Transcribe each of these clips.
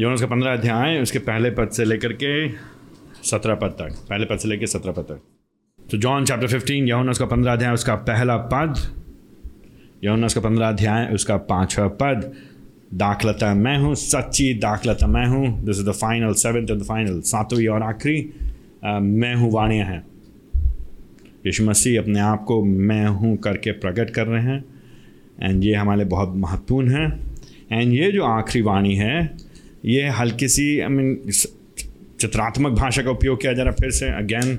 यौन उसका पंद्रह अध्याय, उसके पहले पद से लेकर के सत्रह पद तक, पहले पद से लेकर सत्रह पद तक। तो जॉन चैप्टर फिफ्टीन यौन उसका पंद्रह अध्याय, उसका पहला पद यौन उसका पंद्रह अध्याय, उसका पाँचवा पद, दाखलता मैं हूँ, सच्ची दाखलता मैं हूँ। This is the final seventh the final सातवीं और आखिरी मैं हूँ वाणिया है। यीशु मसीह अपने आप को मैं हूँ करके प्रकट कर रहे हैं एंड ये हमारे बहुत महत्वपूर्ण है। एंड ये जो आखिरी वाणी है ये हल्की सी आई मीन चित्रात्मक भाषा का उपयोग किया जा रहा है फिर से again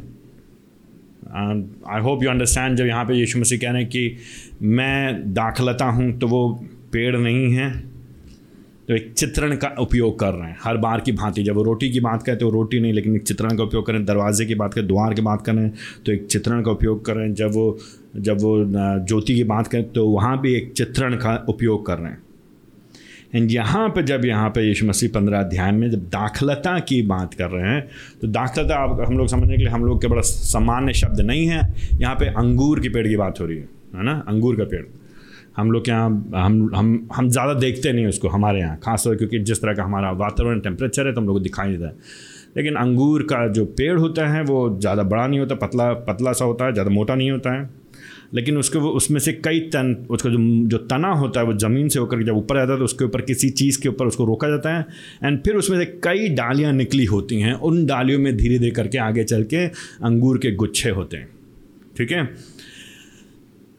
I hope you understand जब यहाँ पे यीशु मसीह कह रहे हैं कि मैं दाखलता हूँ तो वो पेड़ नहीं है तो एक चित्रण का उपयोग कर रहे हैं। हर बार की भांति, जब वो रोटी की बात करें तो रोटी नहीं, लेकिन एक चित्रण का उपयोग करें दरवाजे की बात करें, द्वार की बात करें तो एक चित्रण का उपयोग करें जब वो जब वो ज्योति की बात करें तो वहाँ भी एक चित्रण का उपयोग कर रहे हैं। एंड यहाँ पर जब यहाँ पर यीशु मसीह पंद्रह अध्याय में जब दाखलता की बात कर रहे हैं तो दाखलता आप, हम लोग समझने के लिए हम लोग के बड़ा सामान्य शब्द नहीं है। यहाँ पे अंगूर के पेड़ की बात हो रही है है ना? अंगूर का पेड़। हम लोग के यहाँ, हम हम हम ज़्यादा देखते नहीं उसको हमारे यहाँ, खासतौर क्योंकि जिस तरह का हमारा वातावरण टेम्परेचर है तो हम लोग को दिखाई देता। है लेकिन अंगूर का जो पेड़ होता है, वो ज़्यादा बड़ा नहीं होता, पतला पतला सा होता है, ज़्यादा मोटा नहीं होता है। लेकिन उसके वो, उसमें से कई तन, उसका जो जो तना होता है, वो ज़मीन से होकर जब ऊपर जाता है तो उसके ऊपर किसी चीज़ के ऊपर उसको रोका जाता है। एंड फिर उसमें से कई डालियाँ निकली होती हैं, उन डालियों में धीरे धीरे करके आगे चल के अंगूर के गुच्छे होते हैं। ठीक है?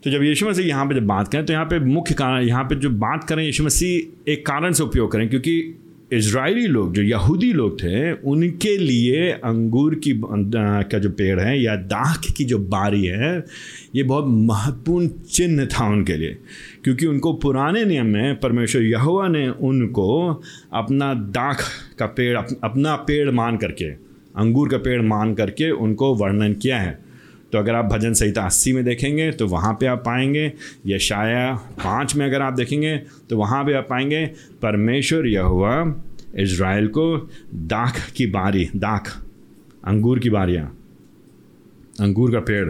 तो जब यीशु मसीह यहाँ पे जब बात करें तो यहाँ पे मुख्य कारण, यहाँ पे जो बात करें, यीशु मसीह एक कारण से उपयोग करें, क्योंकि इसराइली लोग, जो यहूदी लोग थे, उनके लिए अंगूर की का जो पेड़ है या दाख की जो बारी है, ये बहुत महत्वपूर्ण चिन्ह था उनके लिए। क्योंकि उनको पुराने नियम में परमेश्वर यहुआ ने उनको अपना दाख का पेड़ अपना पेड़ मान करके, अंगूर का पेड़ मान करके उनको वर्णन किया है। तो अगर आप भजन संहिता अस्सी में देखेंगे तो वहाँ पे आप पाएँगे, यशाया पाँच में अगर आप देखेंगे तो वहाँ पे आप पाएँगे, परमेश्वर यह हुआ इसराइल को दाख की बारी, दाख, अंगूर की बारियाँ, अंगूर का पेड़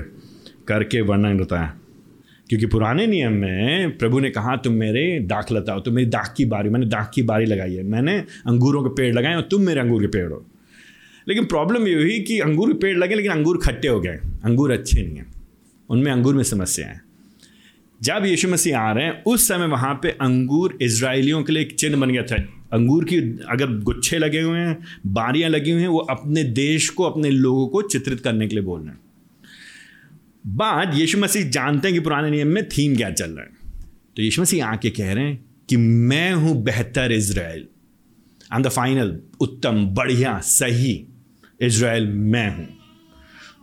करके वर्णन होता है। क्योंकि पुराने नियम में प्रभु ने कहा, तुम मेरे दाख लताओ तुम मेरी दाख की बारी, मैंने दाख की बारी लगाई है, मैंने अंगूरों के पेड़ लगाए और तुम मेरे अंगूर के पेड़ हो। लेकिन प्रॉब्लम ये हुई कि अंगूर पेड़ लगे, लेकिन अंगूर खट्टे हो गए, अंगूर अच्छे नहीं हैं। उनमें अंगूर में समस्या है। जब यीशु मसीह आ रहे हैं, उस समय वहाँ पे अंगूर इसराइलियों के लिए एक चिन्ह बन गया था। अंगूर की अगर गुच्छे लगे हुए हैं, बारियाँ लगी हुई हैं, वो अपने देश को, अपने लोगों को चित्रित करने के लिए बोल रहे हैं। बाद यीशु मसीह जानते हैं कि पुराने नियम में थीम क्या चल रहा है। तो यीशु मसीह आके कह रहे हैं कि मैं हूँ बेहतर इसराइल एंड द फाइनल उत्तम, बढ़िया, सही इसराइल मैं हूँ।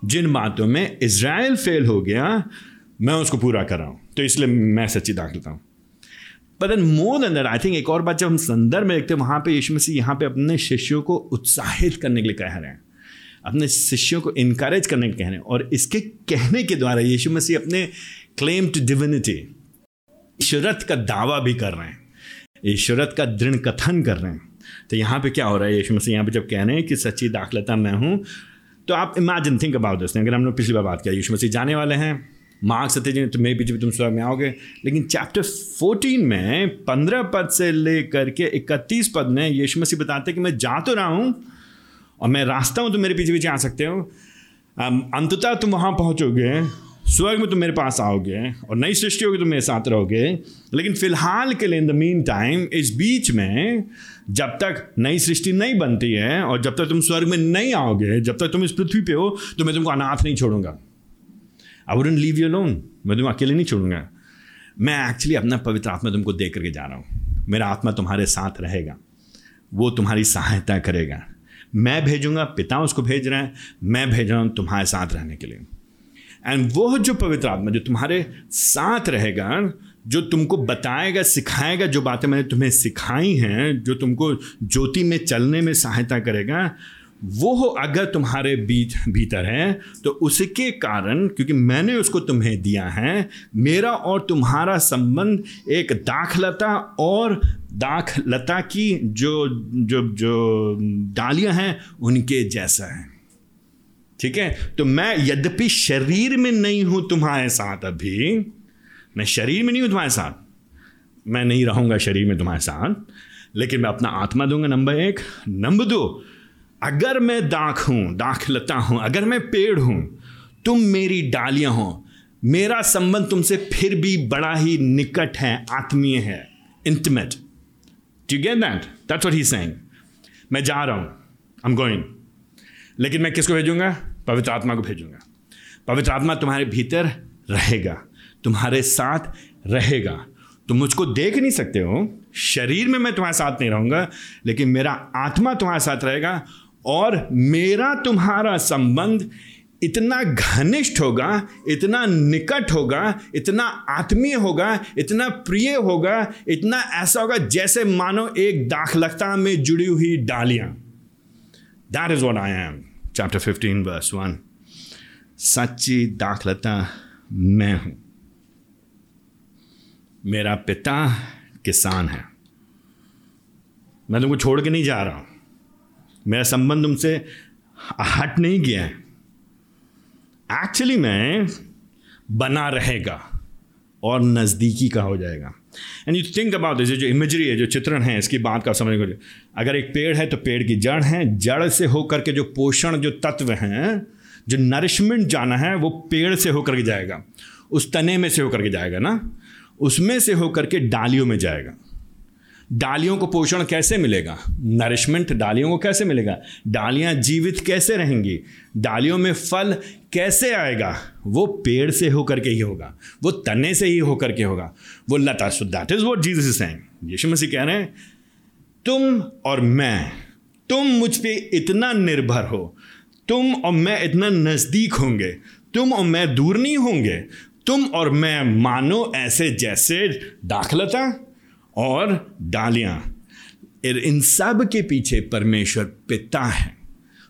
जिन बातों में इसराइल फेल हो गया, मैं उसको पूरा कर रहा हूँ। तो इसलिए मैं सच्ची दाखिलता हूँ। But then more than that I think एक और बात जब हम संदर्भ में देखते हैं, वहाँ पे यीशु मसीह यहाँ पे अपने शिष्यों को उत्साहित करने के लिए कह रहे हैं। अपने शिष्यों को इनकरेज करने के कह रहे हैं। और इसके कहने के द्वारा यीशु मसीह अपने क्लेम टू डिविनिटी ईश्वरत का दावा भी कर रहे हैं। ईश्वरत का दृढ़ कथन कर रहे हैं। तो यहाँ पे क्या हो रहा है, यीशु मसीह यहाँ पे जब कह रहे हैं कि सच्ची दाखलता मैं हूँ तो आप इमेजिन थिंक अबाउट दिस अगर हमने पिछली बार बात किया, यीशु मसीह जाने वाले हैं मार्ग सत्य जी तो मेरे पीछे भी तुम स्वर्ग में आओगे। लेकिन चैप्टर फोर्टीन में पंद्रह पद से लेकर के इकतीस पद में यीशु मसीह बताते हैं कि मैं जा तो रहा हूँ और मैं रास्ता हूँ तो मेरे पीछे पीछे आ सकते हो। अंततः तुम वहाँ पहुँचोगे। स्वर्ग में तुम मेरे पास आओगे और नई सृष्टि होगी, तुम मेरे साथ रहोगे। लेकिन फ़िलहाल के लिए इन द मीन टाइम इस बीच में जब तक नई सृष्टि नहीं बनती है और जब तक तुम स्वर्ग में नहीं आओगे, जब तक तुम इस पृथ्वी पे हो तो मैं तुमको अनाथ नहीं छोड़ूँगा। I wouldn't leave you lone मैं तुम्हें अकेले नहीं छोड़ूँगा। मैं एक्चुअली अपना पवित्र आत्मा तुमको दे करके जा रहा हूँ। मेरा आत्मा तुम्हारे साथ रहेगा। वो तुम्हारी सहायता करेगा। मैं भेजूँगा, पिता उसको भेज रहे हैं। मैं भेज रहा हूँ तुम्हारे साथ रहने के लिए। एंड वो जो पवित्र आत्मा जो तुम्हारे साथ रहेगा, जो तुमको बताएगा, सिखाएगा जो बातें मैंने तुम्हें सिखाई हैं, जो तुमको ज्योति में चलने में सहायता करेगा वो अगर तुम्हारे बीच, भीतर है तो उसके कारण, क्योंकि मैंने उसको तुम्हें दिया है, मेरा और तुम्हारा संबंध एक दाखलता और दाखलता की जो जो जो डालियाँ हैं, उनके जैसा है। ठीक है? तो मैं यद्यपि शरीर में नहीं हूँ तुम्हारे साथ अभी, मैं शरीर में नहीं हूँ तुम्हारे साथ। मैं नहीं रहूँगा शरीर में तुम्हारे साथ, लेकिन मैं अपना आत्मा दूँगा, नंबर एक। नंबर दो, अगर मैं दाख हूँ दाख लता हूँ, अगर मैं पेड़ हूँ, तुम मेरी डालियाँ हो। मेरा संबंध तुमसे फिर भी बड़ा ही निकट है, आत्मीय है intimate do get that that's what he saying मैं जा रहा हूँ आई एम गोइंग लेकिन मैं किसको भेजूँगा? पवित्र आत्मा को भेजूँगा। पवित्र आत्मा तुम्हारे भीतर रहेगा, तुम्हारे साथ रहेगा। तुम मुझको देख नहीं सकते हो, शरीर में मैं तुम्हारे साथ नहीं रहूँगा, लेकिन मेरा आत्मा तुम्हारे साथ रहेगा और मेरा तुम्हारा संबंध इतना घनिष्ठ होगा, इतना निकट होगा, इतना आत्मीय होगा, इतना प्रिय होगा, इतना ऐसा होगा जैसे मानो एक दाखलता में जुड़ी हुई डालियाँ। That is what I am chapter fifteen verse one सच्ची दाखलता मैं हूँ। मेरा पिता किसान है। मैं तुमको छोड़ के नहीं जा रहा हूँ। मेरा संबंध तुमसे हट नहीं गया है। एक्चुअली मैं बना रहेगा और नज़दीकी का हो जाएगा। And you think about this जो इमेजरी है, जो चित्रण है, इसकी बात का समझ को अगर एक पेड़ है तो पेड़ की जड़ है, जड़ से होकर के जो पोषण, जो तत्व हैं, जो नरिशमेंट जाना है, वो पेड़ से होकर के जाएगा। उस तने में से होकर के जाएगा ना? उसमें से होकर के डालियों में जाएगा। डालियों को पोषण कैसे मिलेगा? नरिशमेंट डालियों को कैसे मिलेगा? डालियाँ जीवित कैसे रहेंगी? डालियों में फल कैसे आएगा? वो पेड़ से होकर के ही होगा, वो तने से ही होकर के होगा। वो लता so that is what Jesus is Yeshu Masih कह रहे हैं, तुम और मैं, तुम मुझ पे इतना निर्भर हो, तुम और मैं इतना नज़दीक होंगे, तुम और मैं दूर नहीं होंगे, तुम और मैं मानो ऐसे जैसे दाखलता और डालियाँ। इन सब के पीछे परमेश्वर पिता है।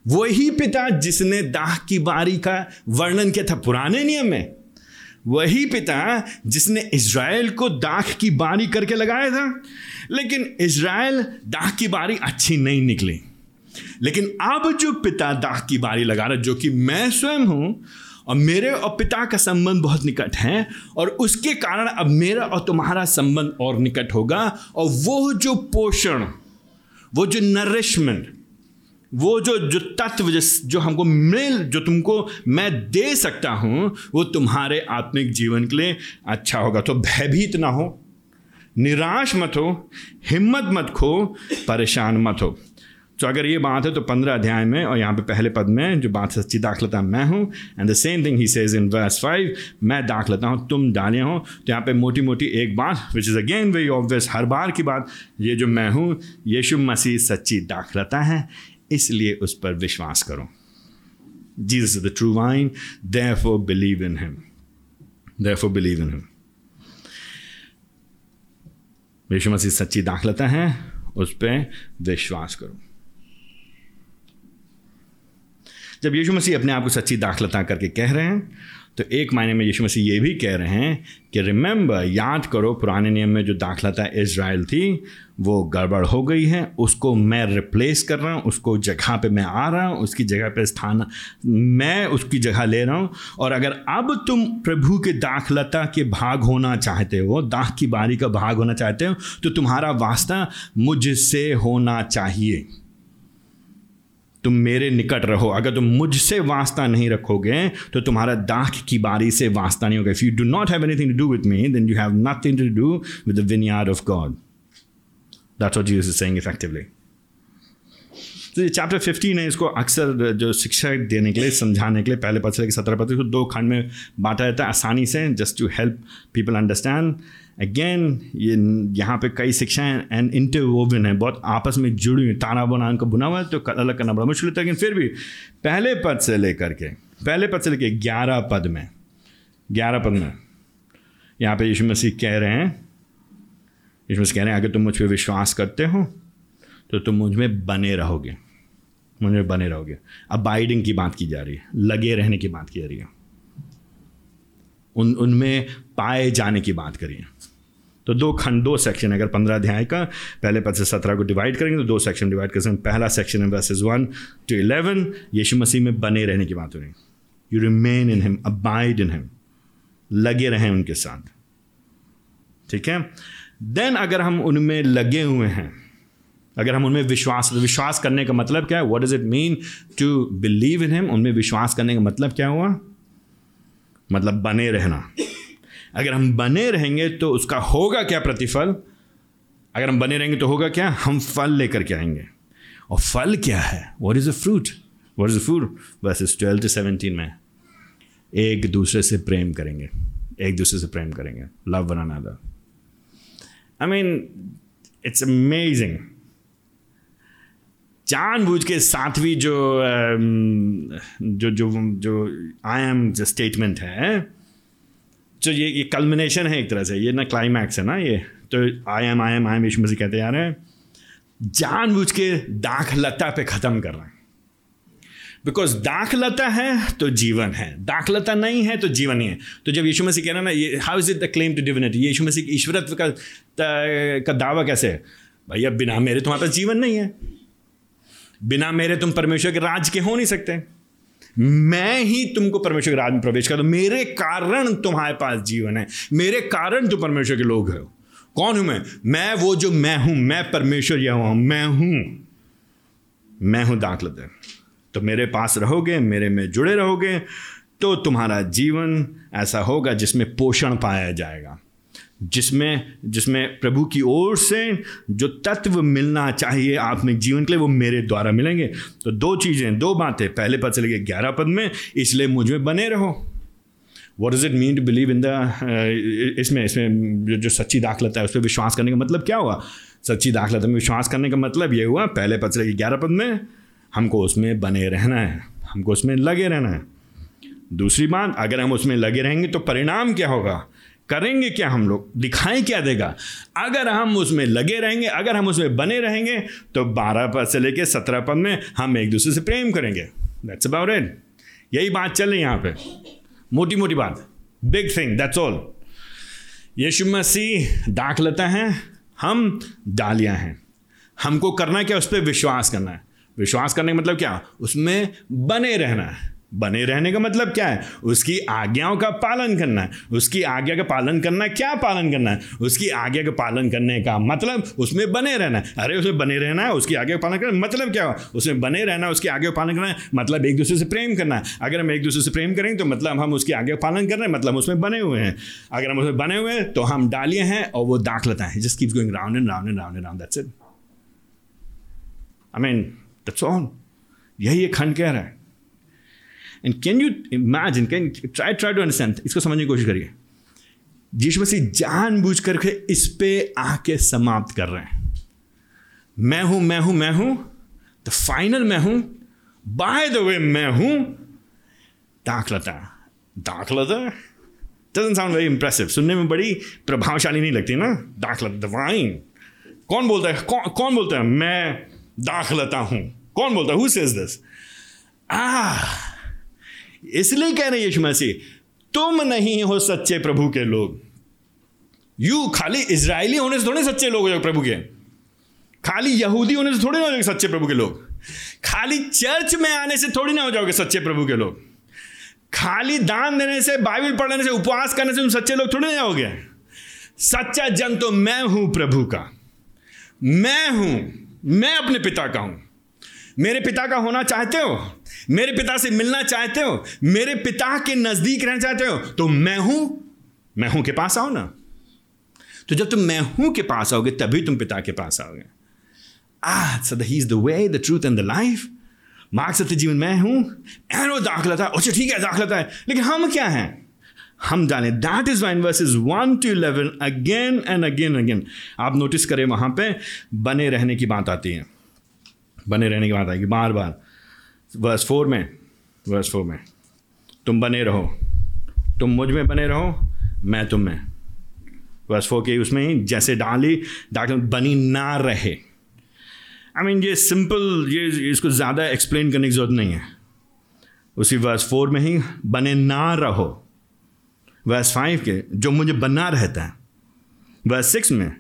वही पिता जिसने दाह की बारी का वर्णन किया था पुराने नियम में, वही पिता जिसने इज़राइल को दाख की बारी करके लगाया था। लेकिन इज़राइल दाख की बारी अच्छी नहीं निकली। लेकिन अब जो पिता दाख की बारी लगा रहा जो कि मैं स्वयं हूँ और मेरे और पिता का संबंध बहुत निकट है, और उसके कारण अब मेरा और तुम्हारा संबंध और निकट होगा। और वो जो पोषण, वो जो नरिशमेंट वो जो जो तत्व जो हमको मिल, जो तुमको मैं दे सकता हूँ, वो तुम्हारे आत्मिक जीवन के लिए अच्छा होगा। तो भयभीत ना हो, निराश मत हो, हिम्मत मत खो, परेशान मत हो। तो अगर ये बात है तो पंद्रह अध्याय में और यहाँ पे पहले पद में जो बात सच्ची दाखलता मैं हूँ and the same thing he says in verse five मैं दाखलता हूँ, तुम डाले हो। तो यहाँ पे मोटी मोटी एक बात which is again very obvious हर बार की बात, ये जो मैं हूँ, यीशु मसीह सच्ची दाखलता है, इसलिए उस पर विश्वास करो। Is the true vine for believe in him for believe in him Yeshu Masih सच्ची दाखलता है, उस पर विश्वास करो। जब यीशु मसीह अपने आप को सच्ची दाखलता करके कह रहे हैं तो एक मायने में यीशु मसीह ये भी कह रहे हैं कि रिमेंबर याद करो, पुराने नियम में जो दाखलता इसराइल थी, वो गड़बड़ हो गई है, उसको मैं रिप्लेस कर रहा हूँ, उसको जगह पे मैं आ रहा हूँ, उसकी जगह पे स्थान, मैं उसकी जगह ले रहा हूँ। और अगर अब तुम प्रभु के दाखलता के भाग होना चाहते हो दाख की बारी का भाग होना चाहते हो तो तुम्हारा वास्ता मुझसे होना चाहिए। तुम मेरे निकट रहो। अगर तुम मुझसे वास्ता नहीं रखोगे तो तुम्हारा दाख की बारी से वास्ता नहीं होगा। If you do not have anything to do with me then you have nothing to do with the vineyard of God that's what Jesus is saying effectively तो ये चैप्टर फिफ्टीन है, इसको अक्सर जो शिक्षा देने के लिए, समझाने के लिए, पहले से लेकर सत्रह पद दो खंड में बांटा जाता है आसानी से just to help people understand again ये यहाँ पे कई शिक्षाएँ एंड इंटरवोवन है। बहुत आपस में जुड़ी हुई, ताना बना उनको बुना हुआ है तो अलग करना बड़ा मुश्किल होता है। लेकिन फिर भी, पहले पद से लेकर के, पहले पद से लेकर ग्यारह पद में, ग्यारह पद में, यहाँ पे यीशु मसीह कह रहे हैं, यीशु मसीह कह रहे हैं, अगर तुम मुझ पर विश्वास करते हो तो तुम मुझमें बने रहोगे, मुझमें बने रहोगे। अबाइडिंग की बात की जा रही है, लगे रहने की बात की जा रही है। उन, उनमें पाए जाने की बात करिए तो दो खंड, दो सेक्शन अगर पंद्रह अध्याय का, पहले पद से सत्रह को डिवाइड करेंगे तो दो सेक्शन डिवाइड कर सकते पहला सेक्शन है verses one to eleven Yeshu Masih में बने रहने की बात हो रही you remain in him abide in him लगे रहें उनके साथ। ठीक है? देन अगर हम उनमें लगे हुए हैं, अगर हम उनमें विश्वास विश्वास करने का मतलब क्या है? What does it mean to believe in him उनमें विश्वास करने का मतलब क्या हुआ? मतलब बने रहना। अगर हम बने रहेंगे तो उसका होगा क्या प्रतिफल? अगर हम बने रहेंगे तो होगा क्या? हम फल लेकर के आएँगे। और फल क्या है? What is a fruit what is a fruit बस इस ट्वेल्व टू सेवनटीन में। एक दूसरे से प्रेम करेंगे। एक दूसरे से प्रेम करेंगे। Love one another I mean it's amazing जानबूझ के सातवीं जो जो जो जो आई एम जो स्टेटमेंट है जो ये ये कल्मिनेशन है एक तरह से, ये ना क्लाइमैक्स है ना ये। तो I am I am I am Yeshu Masih कहते जा रहे हैं। जानबूझ के दाखलता पे ख़त्म कर रहे हैं। बिकॉज़ दाखलता है तो जीवन है। दाखलता नहीं है तो जीवन नहीं है। तो जब यीशु मसीह कह रहे ना, ये how is it the claim to divinity Yeshu Masih की ईश्वरत्व का का दावा कैसे? है भाई, अब बिना मेरे तुम्हारे पास जीवन नहीं है। बिना मेरे तुम परमेश्वर के राज के हो नहीं सकते। मैं ही तुमको परमेश्वर के राज में प्रवेश कर मेरे कारण तुम्हारे पास जीवन है। मेरे कारण तुम परमेश्वर के लोग हो। कौन हूँ मैं? मैं वो जो मैं हूँ। मैं परमेश्वर यह हूँ। मैं हूँ। मैं हूँ दाखलत। तो मेरे पास रहोगे, मेरे में जुड़े रहोगे तो तुम्हारा जीवन ऐसा होगा जिसमें पोषण पाया जाएगा। जिसमें जिसमें प्रभु की ओर से जो तत्व मिलना चाहिए आप में जीवन के लिए वो मेरे द्वारा मिलेंगे। तो दो चीज़ें दो बातें। पहले पद से लगे ग्यारह पद में इसलिए मुझमें बने रहो। What is it mean to believe in the इसमें इसमें जो, जो सच्ची दाखलता है उस पर विश्वास करने का मतलब क्या हुआ? सच्ची दाखलता में विश्वास करने का मतलब ये हुआ पहले पद से लगे ग्यारह पद में हमको उसमें बने रहना है हमको उसमें लगे रहना है। दूसरी बात अगर हम उसमें लगे रहेंगे तो परिणाम क्या होगा? करेंगे क्या हम लोग? दिखाएँ क्या देगा? अगर हम उसमें लगे रहेंगे, अगर हम उसमें बने रहेंगे तो बारह पद से लेकर सत्रह पद में हम एक दूसरे से प्रेम करेंगे। दैट्स अबाउट इट यही बात चल रही यहाँ पे। मोटी मोटी बात। Big thing that's all Yeshu Masih दाखलता है। हम डालियाँ हैं। हमको करना क्या उस पर विश्वास करना है। विश्वास करने का मतलब क्या? उसमें बने रहना है। बने रहने का मतलब क्या है? उसकी आज्ञाओं का पालन करना है। उसकी आज्ञा का पालन करना क्या पालन करना है? उसकी आज्ञा का पालन करने का मतलब उसमें बने रहना है। अरे उसमें बने रहना है, उसकी आज्ञा का पालन करना मतलब क्या हुआ उसमें बने रहना है, उसकी आज्ञा का पालन करना है मतलब एक दूसरे से प्रेम करना है। अगर हम एक दूसरे से प्रेम करेंगे तो मतलब हम उसकी आज्ञा का पालन कर रहे हैं मतलब उसमें बने हुए हैं। अगर हम उसमें बने हुए हैं तो हम डालिए हैं और वो दाखलता है। Just keep going round and round and round and round that's it I mean that's all यही ये खंड कह रहा है। And can you imagine can try try to understand इसको समझने की कोशिश करिए। यीशु मसीह जान बूझ करके इस पे आके समाप्त कर रहे हैं। मैं हूँ मैं हूँ मैं हूँ द फाइनल मैं हूँ बाय द वे मैं हूँ। दाखलता दाखलता डजन साउंड वेरी इंप्रेसिव सुनने में बड़ी प्रभावशाली नहीं लगती ना? दाखलता वाइन कौन बोलता है? कौन कौन बोलता है? मैं दाखलता हूँ। कौन बोलता है? हु सेज दिस आ इसलिए कह रहे यीशु मसीह, तुम नहीं हो सच्चे प्रभु के लोग। यू खाली इसराइली होने से थोड़े सच्चे लोग हो प्रभु के। खाली यहूदी होने से थोड़े ना हो जाओगे सच्चे प्रभु के लोग। खाली चर्च में आने से थोड़ी ना हो जाओगे सच्चे प्रभु के लोग। खाली दान देने से, बाइबल पढ़ने से, उपवास करने से तुम सच्चे लोग थोड़े ना जाओगे। सच्चा जन तो मैं हूँ प्रभु का। मैं हूँ, मैं अपने पिता का हूँ। मेरे पिता का होना चाहते हो? मेरे पिता से मिलना चाहते हो, मेरे पिता के नज़दीक रहना चाहते हो तो मैं हूँ मैं हूँ के पास आओ ना। तो जब तुम मैं हूँ के पास आओगे, तभी तुम पिता के पास आओगे। आ he is the way the truth and the life मार्ग सत्य जीवन मैं हूँ वो दाखिला था अच्छा ठीक है दाखिला है। लेकिन हम क्या हैं? हम जाने that is vine verses one to eleven again and again again आप नोटिस करें वहाँ पे, बने रहने की बात आती है। बने रहने की बात आएगी, बार बार। वर्स फोर में वर्स फोर में तुम बने रहो तुम मुझमें बने रहो मैं तुम में। वर्स फोर के उसमें ही जैसे डाली डाल बनी ना रहे। आई I मीन mean, ये सिंपल ये इसको ज़्यादा एक्सप्लेन करने की ज़रूरत नहीं है। उसी वर्स फोर में ही बने ना रहो। वर्स फाइव के जो मुझे बना रहता है। वर्स सिक्स में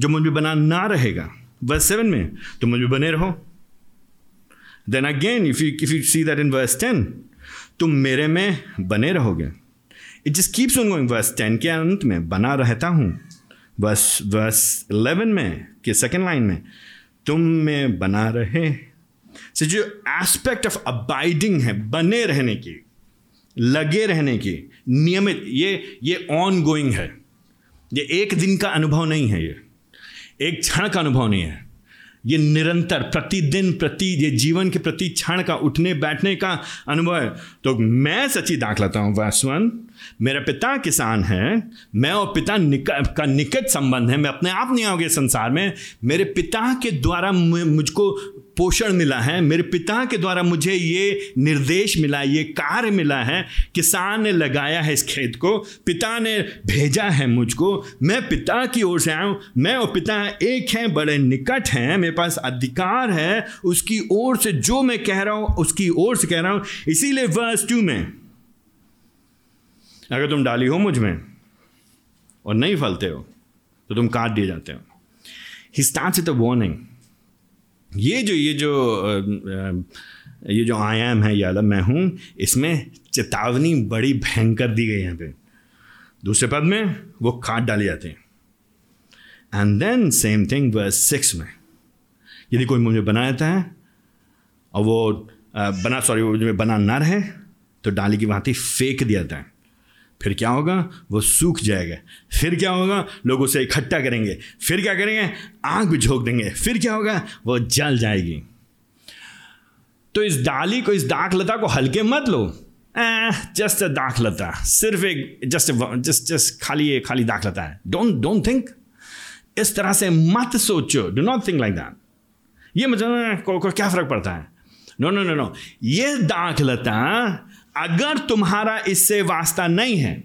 जो मुझे बना ना रहेगा। वर्स सेवन में तो मुझे बने रहो then again if you if you see that in verse ten तुम मेरे में बने रहोगे। It just keeps on going verse ten के अंत में, बना रहता हूँ। बस वर्स इलेवन में, के सेकेंड लाइन में, तुम में बना रहे। से जो एस्पेक्ट ऑफ़ अबाइडिंग है, बने रहने की, लगे रहने की, नियमित, ये ये ऑन गोइंग है। ये एक दिन का अनुभव नहीं है ये। एक क्षण का अनुभव नहीं है। ये निरंतर प्रतिदिन प्रति ये जीवन के प्रति क्षण का उठने बैठने का अनुभव है। तो मैं सची दाख लेता हूँ वासवन। मेरा पिता किसान है। मैं और पिता निक, का निकट संबंध है। मैं अपने आप नहीं आऊँगी संसार में। मेरे पिता के द्वारा मुझको पोषण मिला है, मेरे पिता के द्वारा मुझे ये निर्देश मिला, ये कार्य मिला है किसान ने लगाया है इस खेत को, पिता ने भेजा है मुझको, मैं पिता की ओर से आया हूँ मैं और पिता एक हैं, बड़े निकट हैं, मेरे पास अधिकार है, उसकी ओर से जो मैं कह रहा हूँ, उसकी ओर से कह रहा हूँ, इसीलिए वर्स टू में, अगर तुम डाली हो मुझमें और नहीं फलते हो तो तुम काट दिए जाते हो। He start it a warning ये जो ये जो ये जो आयाम है, या मैं हूँ, इसमें चेतावनी बड़ी भयंकर दी गई यहाँ पे। दूसरे पद में वो काट डाले जाते हैं। And then same thing verse six में। यदि कोई मुझे बना देता है, और वो बना सॉरी वो मुझे बना ना रहे तो डाली की भांति फेंक दिया जाता है। फिर क्या होगा? वो सूख जाएगा। फिर क्या होगा? लोग उसे इकट्ठा करेंगे। फिर क्या करेंगे? आग भी झोंक देंगे। फिर क्या होगा? वो जल जाएगी। तो इस डाली को, इस दाख लता को हल्के मत लो। जस्ट अ दाख लता सिर्फ़ एक जस्ट जस्ट जस्ट खाली ये खाली दाख लता है। डोंट डोंट थिंक इस तरह से मत सोचो। Do not think like that ये मतलब क्या फ़र्क पड़ता है? नो नो नो नो ये दाख लता अगर तुम्हारा इससे वास्ता नहीं है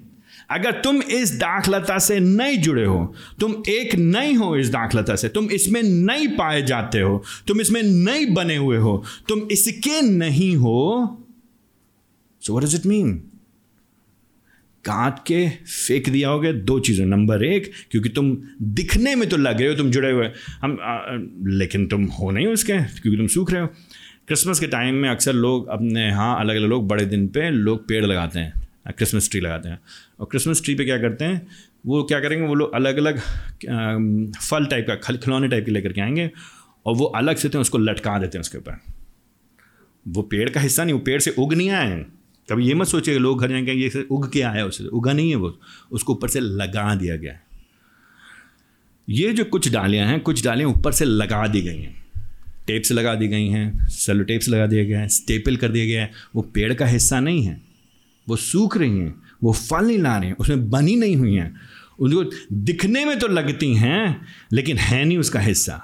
अगर तुम इस दाखलता से नहीं जुड़े हो तुम एक नहीं हो इस दाखलता से तुम इसमें नहीं पाए जाते हो तुम इसमें नहीं बने हुए हो तुम इसके नहीं हो so what is it mean काट के फेंक दिया होगे दो चीज़ें। नंबर एक क्योंकि तुम दिखने में तो लग रहे हो तुम जुड़े हुए। हम आ, लेकिन तुम हो नहीं हो उसके क्योंकि तुम सूख रहे हो। क्रिसमस के टाइम में अक्सर लोग अपने यहाँ अलग अलग लोग बड़े दिन पे लोग पेड़ लगाते हैं, क्रिसमस ट्री लगाते हैं। और क्रिसमस ट्री पे क्या करते हैं? वो क्या करेंगे? वो लोग अलग अलग फल टाइप का, खल, खिलौने टाइप के लेकर के आएँगे और वो अलग से थे उसको लटका देते हैं उसके ऊपर। वो पेड़ का हिस्सा नहीं, वो पेड़ से उग नहीं आए हैं। कभी ये मत सोचिए लोग घर जाएँगे ये उग के आया उससे उगा नहीं है वो, उसको ऊपर से लगा दिया गया है। ये जो कुछ डालियाँ हैं, कुछ डालियाँ ऊपर से लगा दी गई हैं। टेप्स लगा दी गई हैं सेलो टेप्स लगा दिए गए हैं स्टेपल कर दिए गए हैं। वो पेड़ का हिस्सा नहीं है। वो सूख रही हैं, वो फल नहीं ला रहे हैं, उसमें बनी नहीं हुई हैं। उनको दिखने में तो लगती हैं, लेकिन है नहीं उसका हिस्सा।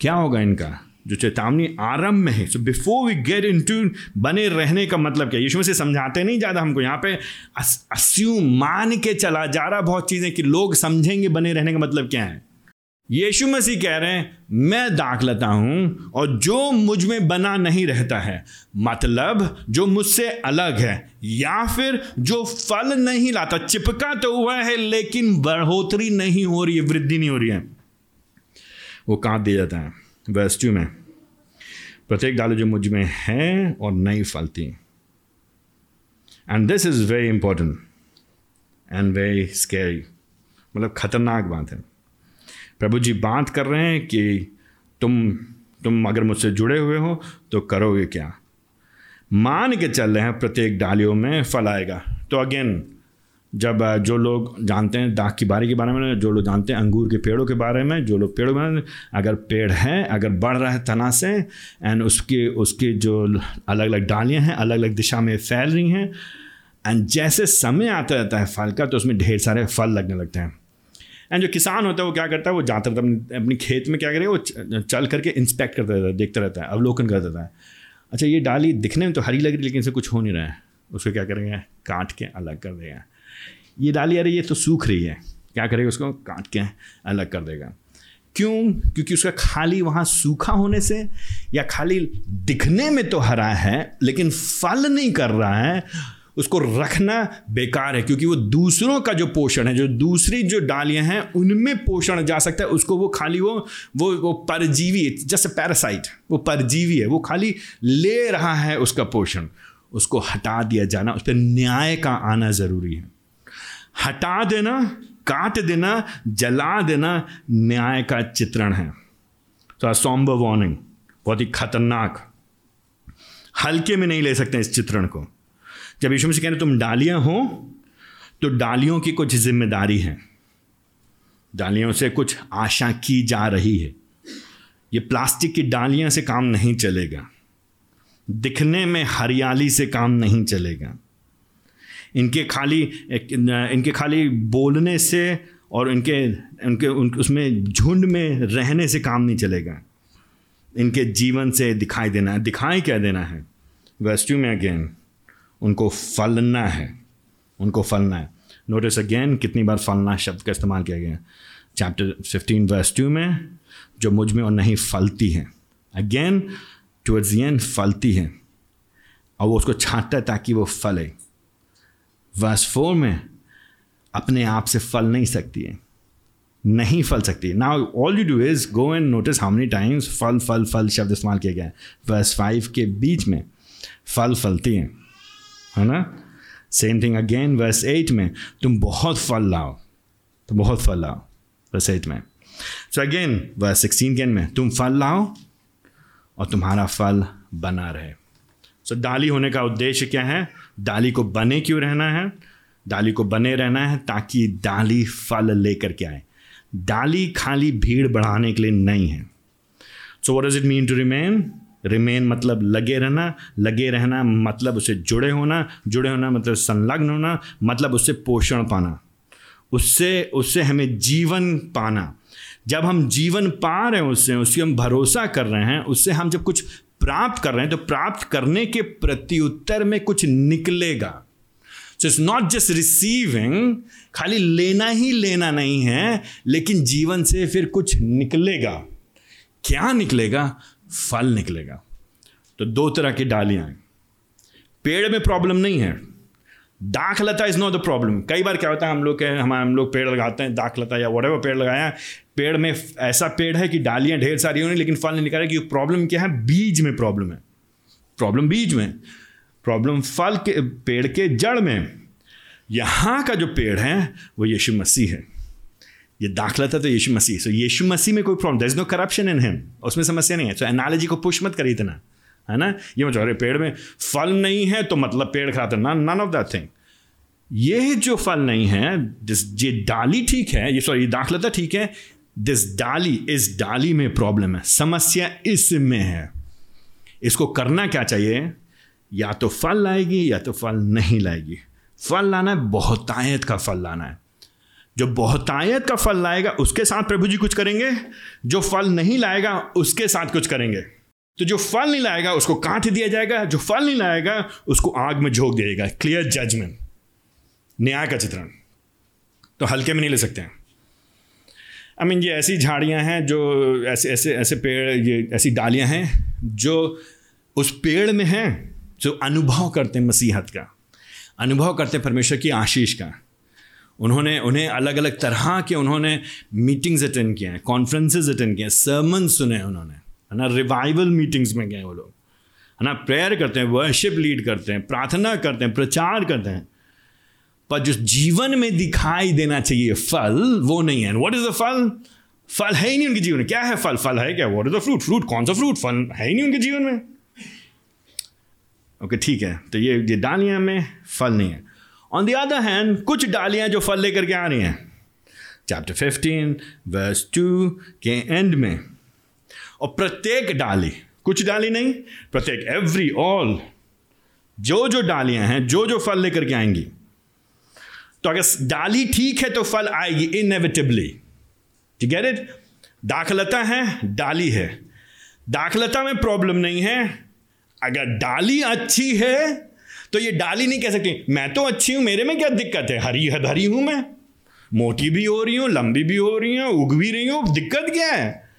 क्या होगा इनका? जो चेतावनी आरंभ में है। So before we get into बने रहने का मतलब क्या? यीशु से समझाते नहीं ज़्यादा हमको यहाँ पे। अस्यूम मान के चला जा रहा बहुत चीज़ें कि लोग समझेंगे बने रहने का मतलब क्या है? यीशु मसीह कह रहे हैं, मैं दाख लेता हूँ और जो मुझमें बना नहीं रहता है मतलब जो मुझसे अलग है, या फिर जो फल नहीं लाता, चिपका तो हुआ है, लेकिन बढ़ोतरी नहीं हो रही है, वृद्धि नहीं हो रही है। वो काट दिया जाता है वेस्ट्यू में, प्रत्येक डालो जो मुझमें है और नहीं फलती and this is very important and very scary मतलब खतरनाक बात है। प्रभु जी बात कर रहे हैं कि तुम तुम अगर मुझसे जुड़े हुए हो तो करोगे क्या? मान के चल रहे हैं, प्रत्येक डालियों में फल आएगा। तो अगेन, जब जो लोग जानते हैं दाग की बारी के बारे में, जो लोग जानते हैं अंगूर के पेड़ों के बारे में, जो लोग पेड़ों में, अगर पेड़ है, अगर बढ़ रहा है तना से एंड उसके उसके जो अलग अलग डालियाँ हैं अलग अलग दिशा में फैल रही हैं एंड जैसे समय आता रहता है फल का तो उसमें ढेर सारे फल लगने लगते हैं। एंड जो किसान होता है, वो क्या करता है? वो जाता रहता है अपनी खेत में क्या करे, वो चल करके इंस्पेक्ट करता रहता है, देखता रहता है, अवलोकन करता रहता है। अच्छा ये डाली दिखने में तो हरी लग रही, लेकिन इसे कुछ हो नहीं रहा है। उसको क्या करेंगे? काट के अलग कर देगा। ये डाली, अरे, ये तो सूख रही है। क्या करेगा उसको? काट के अलग कर देगा। क्यों? क्योंकि उसका खाली वहाँ सूखा होने से या खाली दिखने में तो हरा है, लेकिन फल नहीं कर रहा है उसको रखना बेकार है, क्योंकि वो दूसरों का जो पोषण है, जो दूसरी जो डालियाँ हैं, उनमें पोषण जा सकता है, उसको वो खाली वो वो वो परजीवी जैसे पैरासाइट वो परजीवी है, वो खाली ले रहा है उसका पोषण। उसको हटा दिया जाना, उस पर न्याय का आना ज़रूरी है। हटा देना, काट देना, जला देना न्याय का चित्रण है। तो सॉम्बर वार्निंग बहुत ही खतरनाक। हल्के में नहीं ले सकते इस चित्रण को। जब यीशु मसीह कह रहे तुम डालियाँ हो तो डालियों की कुछ ज़िम्मेदारी है। डालियों से कुछ आशा की जा रही है। ये प्लास्टिक की डालियाँ से काम नहीं चलेगा। दिखने में हरियाली से काम नहीं चलेगा। इनके खाली इनके खाली बोलने से और इनके उनके उन उसमें झुंड में रहने से काम नहीं चलेगा। इनके जीवन से दिखाई देना है दिखाई क्या देना है? वेस्ट्यू में अगेन उनको फलना है। उनको फलना है। नोटिस अगेन कितनी बार फलना शब्द का इस्तेमाल किया गया है। चैप्टर फिफ्टीन वर्स टू में, जो मुझमें और नहीं फलती है। अगेन टूवर्ड्स दी एंड फलती है। और वो उसको छांटता है ताकि वो फले। वर्स फोर में, अपने आप से फल नहीं सकती है। नहीं फल सकती now all you do is go and notice how many times फल फल फल शब्द इस्तेमाल किया गया है। वर्स फाइव के बीच में, फल फलती हैं। है ना? Same thing again verse eight में तुम बहुत फल लाओ। तुम बहुत फल लाओ वर्स एट में। सो अगेन वर्स सिक्सटीन के में तुम फल लाओ और तुम्हारा फल बना रहे। सो so, डाली होने का उद्देश्य क्या है? डाली को बने क्यों रहना है? डाली को बने रहना है ताकि डाली फल लेकर के आए। डाली खाली भीड़ बढ़ाने के लिए नहीं है। So what does it mean to remain remain मतलब लगे रहना लगे रहना मतलब उससे जुड़े होना जुड़े होना मतलब संलग्न होना मतलब उससे पोषण पाना। उससे उससे हमें जीवन पाना। जब हम जीवन पा रहे हैं उससे उससे हम भरोसा कर रहे हैं, उससे हम जब कुछ प्राप्त कर रहे हैं तो प्राप्त करने के प्रत्युत्तर में कुछ निकलेगा। So it's not just receiving खाली लेना ही लेना नहीं है, लेकिन जीवन से फिर कुछ निकलेगा। क्या निकलेगा? फल निकलेगा। तो दो तरह की डालियाँ हैं। पेड़ में प्रॉब्लम नहीं है। दाखलता इज़ नॉट द प्रॉब्लम कई बार क्या होता है, हम लोग के, हम हम लोग पेड़ लगाते हैं, दाखलता या वट पेड़ लगाया है, पेड़ में ऐसा पेड़ है कि डालियाँ ढेर सारी होनी, लेकिन फल नहीं निकल रहा कि प्रॉब्लम क्या है? बीज में प्रॉब्लम है। प्रॉब्लम बीज में। प्रॉब्लम फल के, पेड़ के जड़ में। यहाँ का जो पेड़ है, वो यीशु मसीह है। ये दाखला था तो यीशु मसीह। सो so, यीशु मसीह में कोई problem is no corruption in him उसमें समस्या नहीं है। सो so, एनालॉजी को पुश मत करिए इतना है ना? ये मतलब अरे पेड़ में फल नहीं है तो मतलब पेड़ खाता ना नन ऑफ़ दैट थिंग ये जो फल नहीं है जिस ये डाली ठीक है ये सॉरी दाखलता ठीक है दिस डाली इस डाली में प्रॉब्लम है। समस्या इसमें है। इसको करना क्या चाहिए? या तो फल लाएगी या तो फल नहीं लाएगी। फल लाना है बहुतायत का फल लाना है। जो बहुतायत का फल लाएगा, उसके साथ प्रभु जी कुछ करेंगे? जो फल नहीं लाएगा, उसके साथ कुछ करेंगे। तो जो फल नहीं लाएगा, उसको काट दिया जाएगा। जो फल नहीं लाएगा, उसको आग में झोंक दिएगा क्लियर जजमेंट न्याय का चित्रण। तो हल्के में नहीं ले सकते हैं। आई मीन ये ऐसी झाड़ियाँ हैं जो ऐसे ऐसे ऐसे पेड़, ये ऐसी डालियाँ हैं जो उस पेड़ में हैं, जो अनुभव करते हैं मसीहत का। अनुभव करते हैं परमेश्वर की आशीष का। उन्होंने उन्हें अलग अलग तरह के उन्होंने मीटिंग्स अटेंड किए हैं कॉन्फ्रेंसेज अटेंड किए हैं सर्मन सुने हैं उन्होंने है ना? रिवाइवल मीटिंग्स में गए वो लोग है ना? प्रेयर करते हैं वर्शिप लीड करते हैं प्रार्थना करते हैं प्रचार करते हैं। पर जो जीवन में दिखाई देना चाहिए फल वो नहीं है। व्हाट इज़ द फल? फल है ही नहीं उनके जीवन में। क्या है फल? फल है क्या? What is the fruit fruit कौन सा फ्रूट फल है ही नहीं उनके जीवन में। ओके okay, ठीक है। तो ये ये डालियाँ में फल नहीं है। ऑन द अदर हैंड कुछ डालियाँ जो फल लेकर के आ रही हैं। चैप्टर फिफ्टीन वर्स टू के एंड में। और प्रत्येक डाली, कुछ डाली नहीं, प्रत्येक एवरी ऑल जो जो डालियाँ हैं, जो जो फल लेकर के आएँगी। तो अगर डाली ठीक है तो फल आएगी इनएविटेबली ठीक है दाखलता है, डाली है। दाखलता में प्रॉब्लम नहीं है। अगर डाली अच्छी है तो ये डाली नहीं कह सकती। मैं तो अच्छी हूँ, मेरे में क्या दिक्कत है? हरी हरी हूँ मैं। मोटी भी हो रही हूँ, लंबी भी हो रही हूँ, उग भी रही हूँ। दिक्कत क्या है?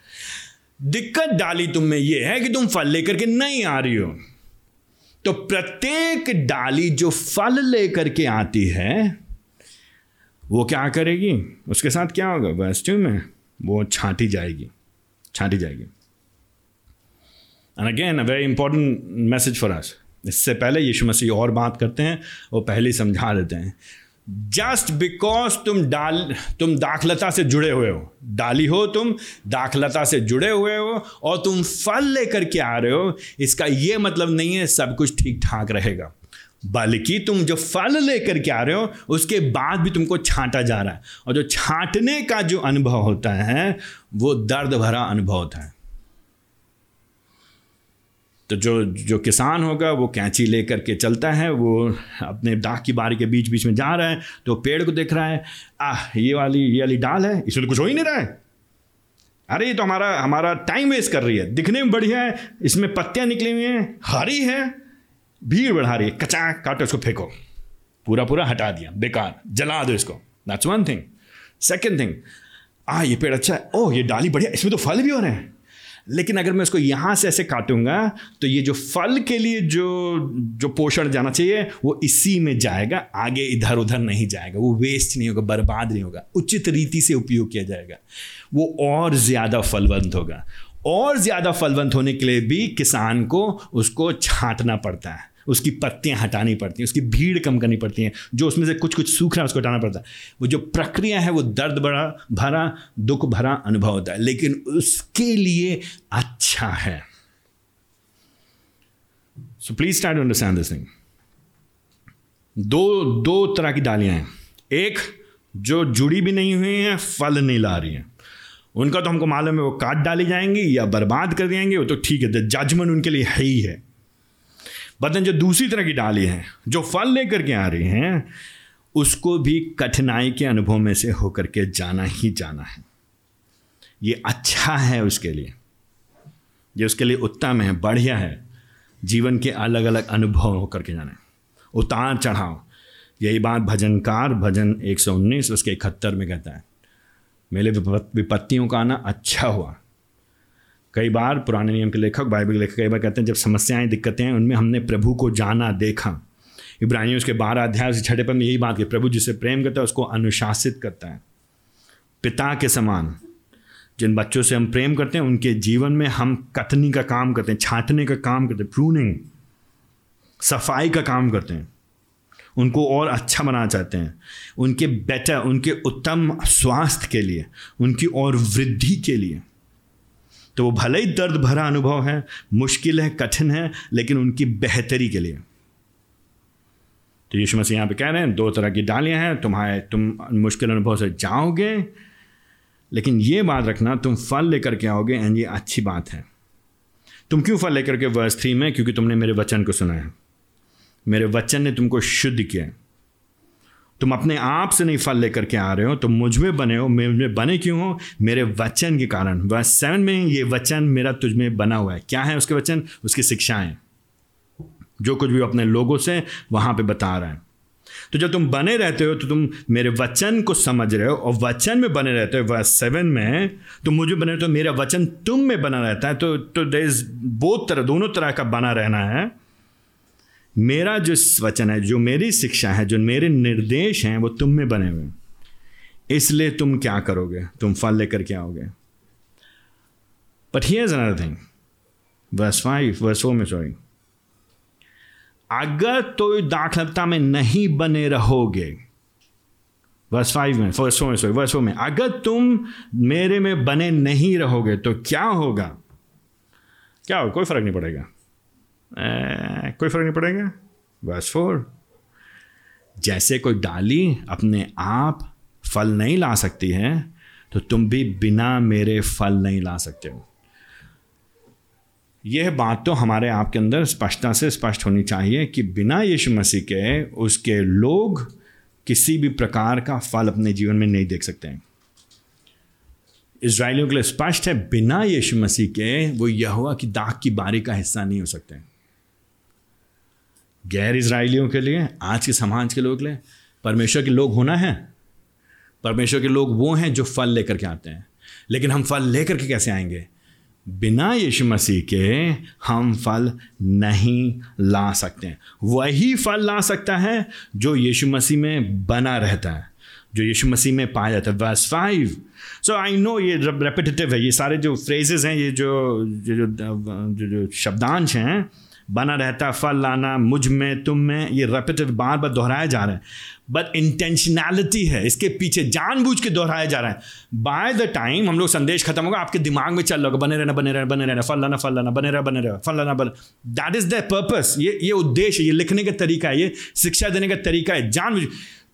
दिक्कत डाली तुम में यह है कि तुम फल लेकर के नहीं आ रही हो। तो प्रत्येक डाली जो फल लेकर के आती है, वो क्या करेगी? उसके साथ क्या होगा? वेस्ट्यू में वो छांटी जाएगी छांटी जाएगी। And again a very important message for us इससे पहले यीशु मसीह और बात करते हैं वो पहले ही समझा देते हैं। जस्ट बिकॉज़ तुम डाल, तुम दाखलता से जुड़े हुए हो, डाली हो तुम, दाखलता से जुड़े हुए हो और तुम फल लेकर के आ रहे हो, इसका ये मतलब नहीं है सब कुछ ठीक ठाक रहेगा। बल्कि तुम जो फल लेकर के आ रहे हो, उसके बाद भी तुमको छांटा जा रहा है। और जो छांटने का जो अनुभव होता है, वो दर्द भरा अनुभव होता है। तो जो जो किसान होगा, वो कैंची लेकर के चलता है, वो अपने दाग की बारी के बीच बीच में जा रहा है तो पेड़ को देख रहा है, आह, ये वाली ये वाली डाल है, इसमें तो कुछ हो ही नहीं रहा है। अरे, ये तो हमारा हमारा टाइम वेस्ट कर रही है, दिखने में बढ़िया है, इसमें पत्तियाँ निकली हुई हैं, हरी है, भीड़ बढ़ा रही है कचा काटो इसको, फेंको, पूरा पूरा हटा दिया, बेकार, जला दो इसको that's one thing second thing आ ये पेड़ अच्छा है, ओह, ये डाली बढ़िया, इसमें तो फल भी हो रहे हैं। लेकिन अगर मैं उसको यहाँ से ऐसे काटूँगा तो ये जो फल के लिए जो जो पोषण जाना चाहिए, वो इसी में जाएगा, आगे इधर उधर नहीं जाएगा, वो वेस्ट नहीं होगा, बर्बाद नहीं होगा, उचित रीति से उपयोग किया जाएगा। वो और ज़्यादा फलवंत होगा। और ज़्यादा फलवंत होने के लिए भी किसान को उसको छांटना पड़ता है। उसकी पत्तियाँ हटानी पड़ती हैं, उसकी भीड़ कम करनी पड़ती हैं, जो उसमें से कुछ कुछ सूख रहा है उसको हटाना पड़ता है। वो जो प्रक्रिया है, वो दर्द बड़ा भरा, दुख भरा अनुभव होता है, लेकिन उसके लिए अच्छा है। So please start to understand this thing दो दो तरह की डालियाँ हैं। एक, जो जुड़ी भी नहीं हुई हैं, फल नहीं ला रही हैं। उनका तो हमको मालूम है वो काट डाली जाएँगी या बर्बाद कर देंगे, वो तो ठीक है जजमेंट उनके लिए है ही है। बदन जो दूसरी तरह की डाली हैं, जो फल लेकर के आ रही हैं, उसको भी कठिनाई के अनुभव में से होकर के जाना ही जाना है। ये अच्छा है उसके लिए। ये उसके लिए उत्तम है, बढ़िया है। जीवन के अलग अलग अनुभव होकर के जाना है। उतार चढ़ाव। यही बात भजनकार भजन 119 उसके इकहत्तर में कहता है। मेरे विपत्तियों का आना अच्छा हुआ। कई बार पुराने नियम के लेखक, बाइबल के लेखक कई बार कहते हैं, जब समस्याएँ, दिक्कतें हैं उनमें हमने प्रभु को जाना देखा। इब्राहिम उसके बारह अध्याय से छठे पर में यही बात की प्रभु जिसे प्रेम करता है, उसको अनुशासित करता है। पिता के समान, जिन बच्चों से हम प्रेम करते हैं, उनके जीवन में हम कथनी का काम करते हैं, छाटने का काम करते हैं प्रूनिंग सफ़ाई का काम करते हैं। उनको और अच्छा बनाना चाहते हैं। उनके बेटर उनके उत्तम स्वास्थ्य के लिए, उनकी और वृद्धि के लिए। तो वो भले ही दर्द भरा अनुभव है, मुश्किल है, कठिन है, लेकिन उनकी बेहतरी के लिए। तो यीशु मसीह यहाँ पे कह रहे हैं, दो तरह की डालियाँ हैं, तुम्हारे, तुम मुश्किल अनुभव से जाओगे, लेकिन ये बात रखना, तुम फल लेकर के आओगे, एंड ये अच्छी बात है। तुम क्यों फल लेकर के वर्ष थ्री में, क्योंकि तुमने मेरे वचन को सुना है। मेरे वचन ने तुमको शुद्ध किया तुम अपने आप से नहीं फल लेकर के आ रहे हो, तुम मुझमें बने हो, में बने क्यों हो? मेरे वचन के कारण। वह सेवन में ये वचन मेरा तुझ में बना हुआ है। क्या है उसके वचन? उसकी शिक्षाएँ। जो कुछ भी अपने लोगों से वहाँ पे बता रहा है। तो जब तुम बने रहते हो तो तुम मेरे वचन को समझ रहे हो और वचन में बने रहते हो। वह सेवन में तुम मुझे बने हो, मेरा वचन तुम में बना रहता है। तो तो इज़ बहुत तरह, दोनों तरह का बना रहना है। मेरा जो वचन है, जो मेरी शिक्षा है, जो मेरे निर्देश हैं, वो तुम में बने हुए इसलिए तुम क्या करोगे? तुम फल लेकर के आओगे? But here's another thing verse five verse four में सॉरी अगर तो दाखलता में नहीं बने रहोगे। वर्स फाइव में फ़र्स्ट फोर में सॉरी वर्स फोर में, अगर तुम मेरे में बने नहीं रहोगे तो क्या होगा? क्या होगा? कोई फ़र्क नहीं पड़ेगा। कोई फ़र्क नहीं पड़ेगा? बस फोर जैसे कोई डाली अपने आप फल नहीं ला सकती है तो तुम भी बिना मेरे फल नहीं ला सकते हो। यह बात तो हमारे आपके अंदर स्पष्टता से स्पष्ट होनी चाहिए कि बिना यीशु मसीह के उसके लोग किसी भी प्रकार का फल अपने जीवन में नहीं देख सकते हैं। इसराइलियों के लिए स्पष्ट है, बिना यीशु मसीह के वो यहुआ की दाग की बारी का हिस्सा नहीं हो सकते। हैं गैर इसराइलियों के लिए आज के समाज के लोग के लिए परमेश्वर के लोग होना है। परमेश्वर के लोग वो हैं जो फल लेकर के आते हैं। लेकिन हम फल लेकर के कैसे आएँगे? बिना यीशु मसीह के हम फल नहीं ला सकते हैं। वही फल ला सकता है जो यीशु मसीह में बना रहता है जो यीशु मसीह में पाया जाता है। Verse five so I know ये रेपिटेटिव है। ये सारे जो फ्रेजेस हैं ये जो जो जो, जो, जो शब्दांश हैं बना रहता फल लाना, मुझमें, तुम में, ये रेपिटिव बार बार दोहराया जा रहा है। बट इंटेंशनैलिटी है, इसके पीछे जानबूझ के दोहराया जा रहा है। बाय द टाइम हम लोग संदेश खत्म होगा, आपके दिमाग में चल रहा बने रहना बने रहना बने रहना, फल लाना फल लाना, बने रहा बने रहा फल लाना, बने दैट इज़ द पर्पस ये ये उद्देश्य, ये लिखने का तरीका है, ये शिक्षा देने का तरीका है, जानबूझ।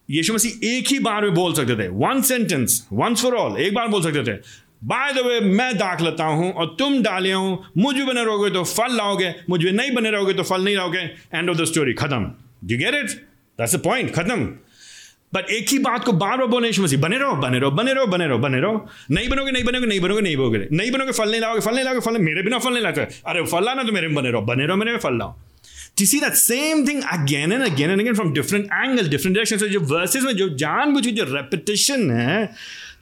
यीशु मसीह एक ही बार में बोल सकते थे one sentence once for all एक बार बोल सकते थे। बाय द वे मैं दाख लेता हूँ और तुम डाले हो। मुझ बने रहोगे तो फल लाओगे। मुझ भी नहीं बने रहोगे तो फल नहीं लाओगे। एंड ऑफ़ द स्टोरी खत्म। You get it that's a point खत्म। बट एक ही बात को बार बार बोले मसीह बने रहो बने रहो बने रहो बने रहो बने रहो। नहीं बनोगे नहीं बनोगे नहीं बनोगे नहीं बनोगे। नहीं बनोगे फल नहीं लाओगे फल नहीं लाओगे फल मेरे बिना फल नहीं लाते। अरे फल लाना तो मेरे बने रहो। बने रहो मेरे में फल लाओ। You see that same thing again and again and again from different angles, different directions. So जो verses में जो जानबूझ के जो repetition है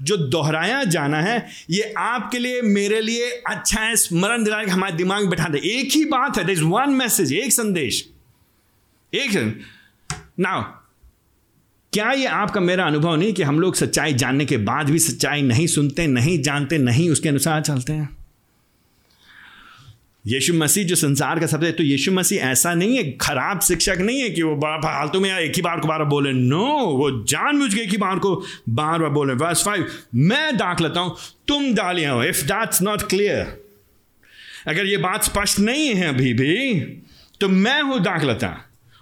जो दोहराया जाना है, ये आपके लिए, मेरे लिए अच्छा है, स्मरण दिलाने हमारे दिमाग में बैठा दे। एक ही बात है वन मैसेज एक संदेश। एक नाउ क्या ये आपका मेरा अनुभव नहीं कि हम लोग सच्चाई जानने के बाद भी सच्चाई नहीं सुनते, नहीं जानते, नहीं उसके अनुसार चलते हैं? यीशु मसीह जो संसार का सबसे तो यीशु मसीह ऐसा नहीं है, खराब शिक्षक नहीं है कि वो फालतू में एक ही बार को बार बोले। नो वो जान के एक ही बार को बार बार बोले। वर्स फाइव मैं दाख लेता हूँ, तुम डालिया हो। इफ़ दैट्स नॉट क्लियर अगर ये बात स्पष्ट नहीं है अभी भी तो मैं हूँ दाखलता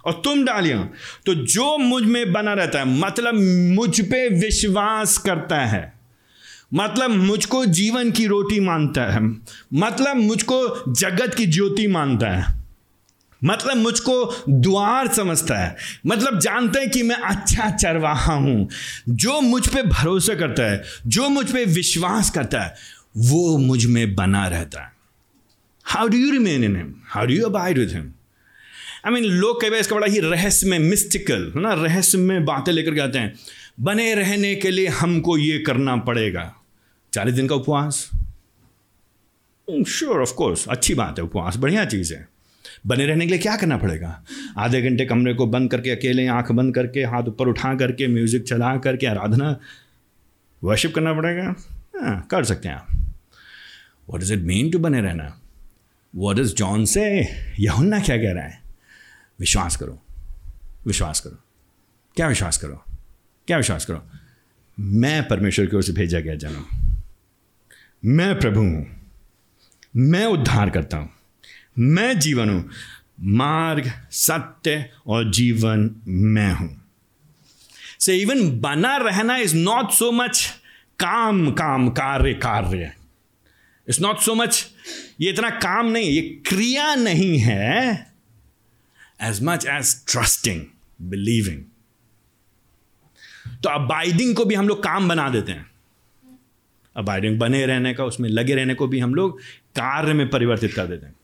और तुम डालिया तो जो मुझमें बना रहता है मतलब मुझ पे विश्वास करता है। मतलब मुझको जीवन की रोटी मानता है। मतलब मुझको जगत की ज्योति मानता है। मतलब मुझको द्वार समझता है। मतलब जानते हैं कि मैं अच्छा चरवाहा हूँ। जो मुझ पे भरोसा करता है, जो मुझ पे विश्वास करता है, वो मुझमें बना रहता है। How do you remain in him how do you abide with him I mean लोग बार इसका बड़ा ही रहस्य में मिस्टिकल है ना? रहस्य में बातें लेकर के आते हैं। बने रहने के लिए हमको ये करना पड़ेगा। चालीस दिन का उपवास? श्योर ऑफ़ कोर्स अच्छी बात है, उपवास, बढ़िया चीज़ है। बने रहने के लिए क्या करना पड़ेगा? आधे घंटे कमरे को बंद करके, अकेले आँख बंद करके, हाथ ऊपर उठा करके, म्यूज़िक चला करके, आराधना वर्शिप करना पड़ेगा? हाँ कर सकते हैं आप। What is it mean to बने रहना? वॉट इज़ जॉन से यहुन्ना क्या कह रहा है? विश्वास करो। विश्वास करो। क्या विश्वास करो? क्या विश्वास करो? मैं परमेश्वर की ओर से भेजा गया जन्म। मैं प्रभु हूँ। मैं उद्धार करता हूँ। मैं जीवन हूँ। मार्ग, सत्य और जीवन मैं हूँ। से इवन बना रहना इज़ नॉट सो मच काम काम, कार्य कार्य। इट्स नॉट सो मच ये इतना काम नहीं, ये क्रिया नहीं है as much as trusting believing तो अबाइडिंग को भी हम लोग काम बना देते हैं। अबाइडिंग बने रहने का उसमें लगे रहने को भी हम लोग कार्य में परिवर्तित कर देते हैं।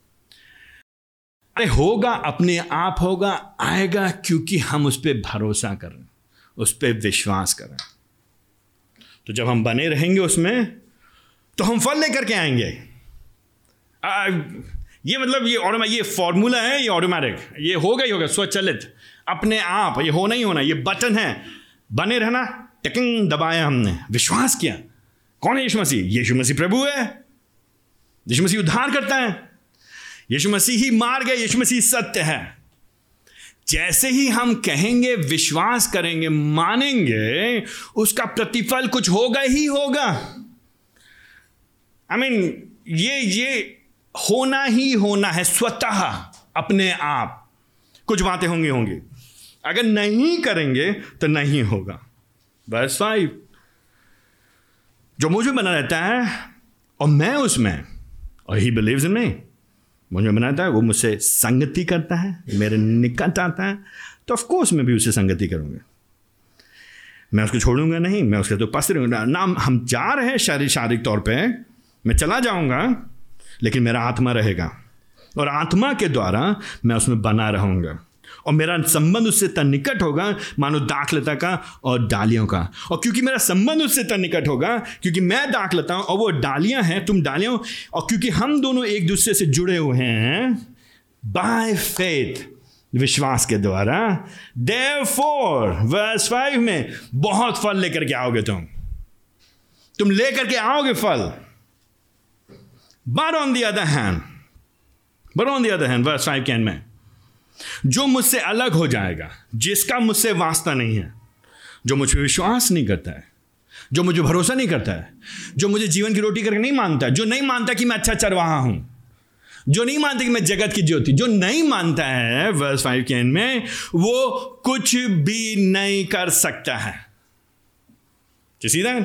अरे होगा अपने आप होगा आएगा क्योंकि हम उस पर भरोसा कर रहे हैं उस पर विश्वास कर। रहे तो जब हम बने रहेंगे उसमें तो हम फल लेकर के आएँगे। आ, ये मतलब ये ये फॉर्मूला है ये ऑटोमेटिक ये होगा ही होगा स्वचलित। अपने आप ये होना ही होना ये बटन है। बने रहना टिकिंग दबाया हमने विश्वास किया। कौन है यीशु मसीह? यीशु मसीह प्रभु है। यीशु मसीह उद्धार करता है। यीशु मसीह ही मार गए यीशु मसीह सत्य है। जैसे ही हम कहेंगे विश्वास करेंगे मानेंगे उसका प्रतिफल कुछ होगा ही होगा। आई I मीन mean, ये ये होना ही होना है स्वतः अपने आप। कुछ बातें होंगी होंगी। अगर नहीं करेंगे तो नहीं होगा। बस फाइव जो मुझे बना रहता है, और मैं उसमें, और ही बिलीव इन मी मुझे बनाता है, वो मुझसे संगति करता है, मेरे निकट आता है तो ऑफकोर्स मैं भी उससे संगति करूँगा। मैं उसको छोड़ूँगा नहीं, मैं उसके तो पास रहूँगा। ना, हम जा रहे हैं शारीरिक शारीरिक तौर पे, मैं चला जाऊँगा, लेकिन मेरा आत्मा रहेगा, और आत्मा के द्वारा मैं उसमें बना रहूँगा। और मेरा संबंध उससे तन निकट होगा, मानो दाखलता का और डालियों का। और क्योंकि मेरा संबंध उससे तन निकट होगा, क्योंकि मैं दाखलता हूँ और वो डालियाँ हैं, तुम डालियों, और क्योंकि हम दोनों एक दूसरे से जुड़े हुए हैं बाय फेथ विश्वास के द्वारा। देव फोर वर्स फाइव में, बहुत फल लेकर के आओगे तुम। तुम लेकर के आओगे फल। But on the other hand but on the other hand verse five can में जो मुझसे अलग हो जाएगा, जिसका मुझसे वास्ता नहीं है, जो मुझ पर विश्वास नहीं करता है, जो मुझे भरोसा नहीं करता है, जो मुझे जीवन की रोटी करके नहीं मानता, जो नहीं मानता कि मैं अच्छा चरवाहा हूँ, जो नहीं मानता कि मैं जगत की ज्योति, जो नहीं मानता है वर्स फाइव के एंड में, वो कुछ भी नहीं कर सकता है। सीधा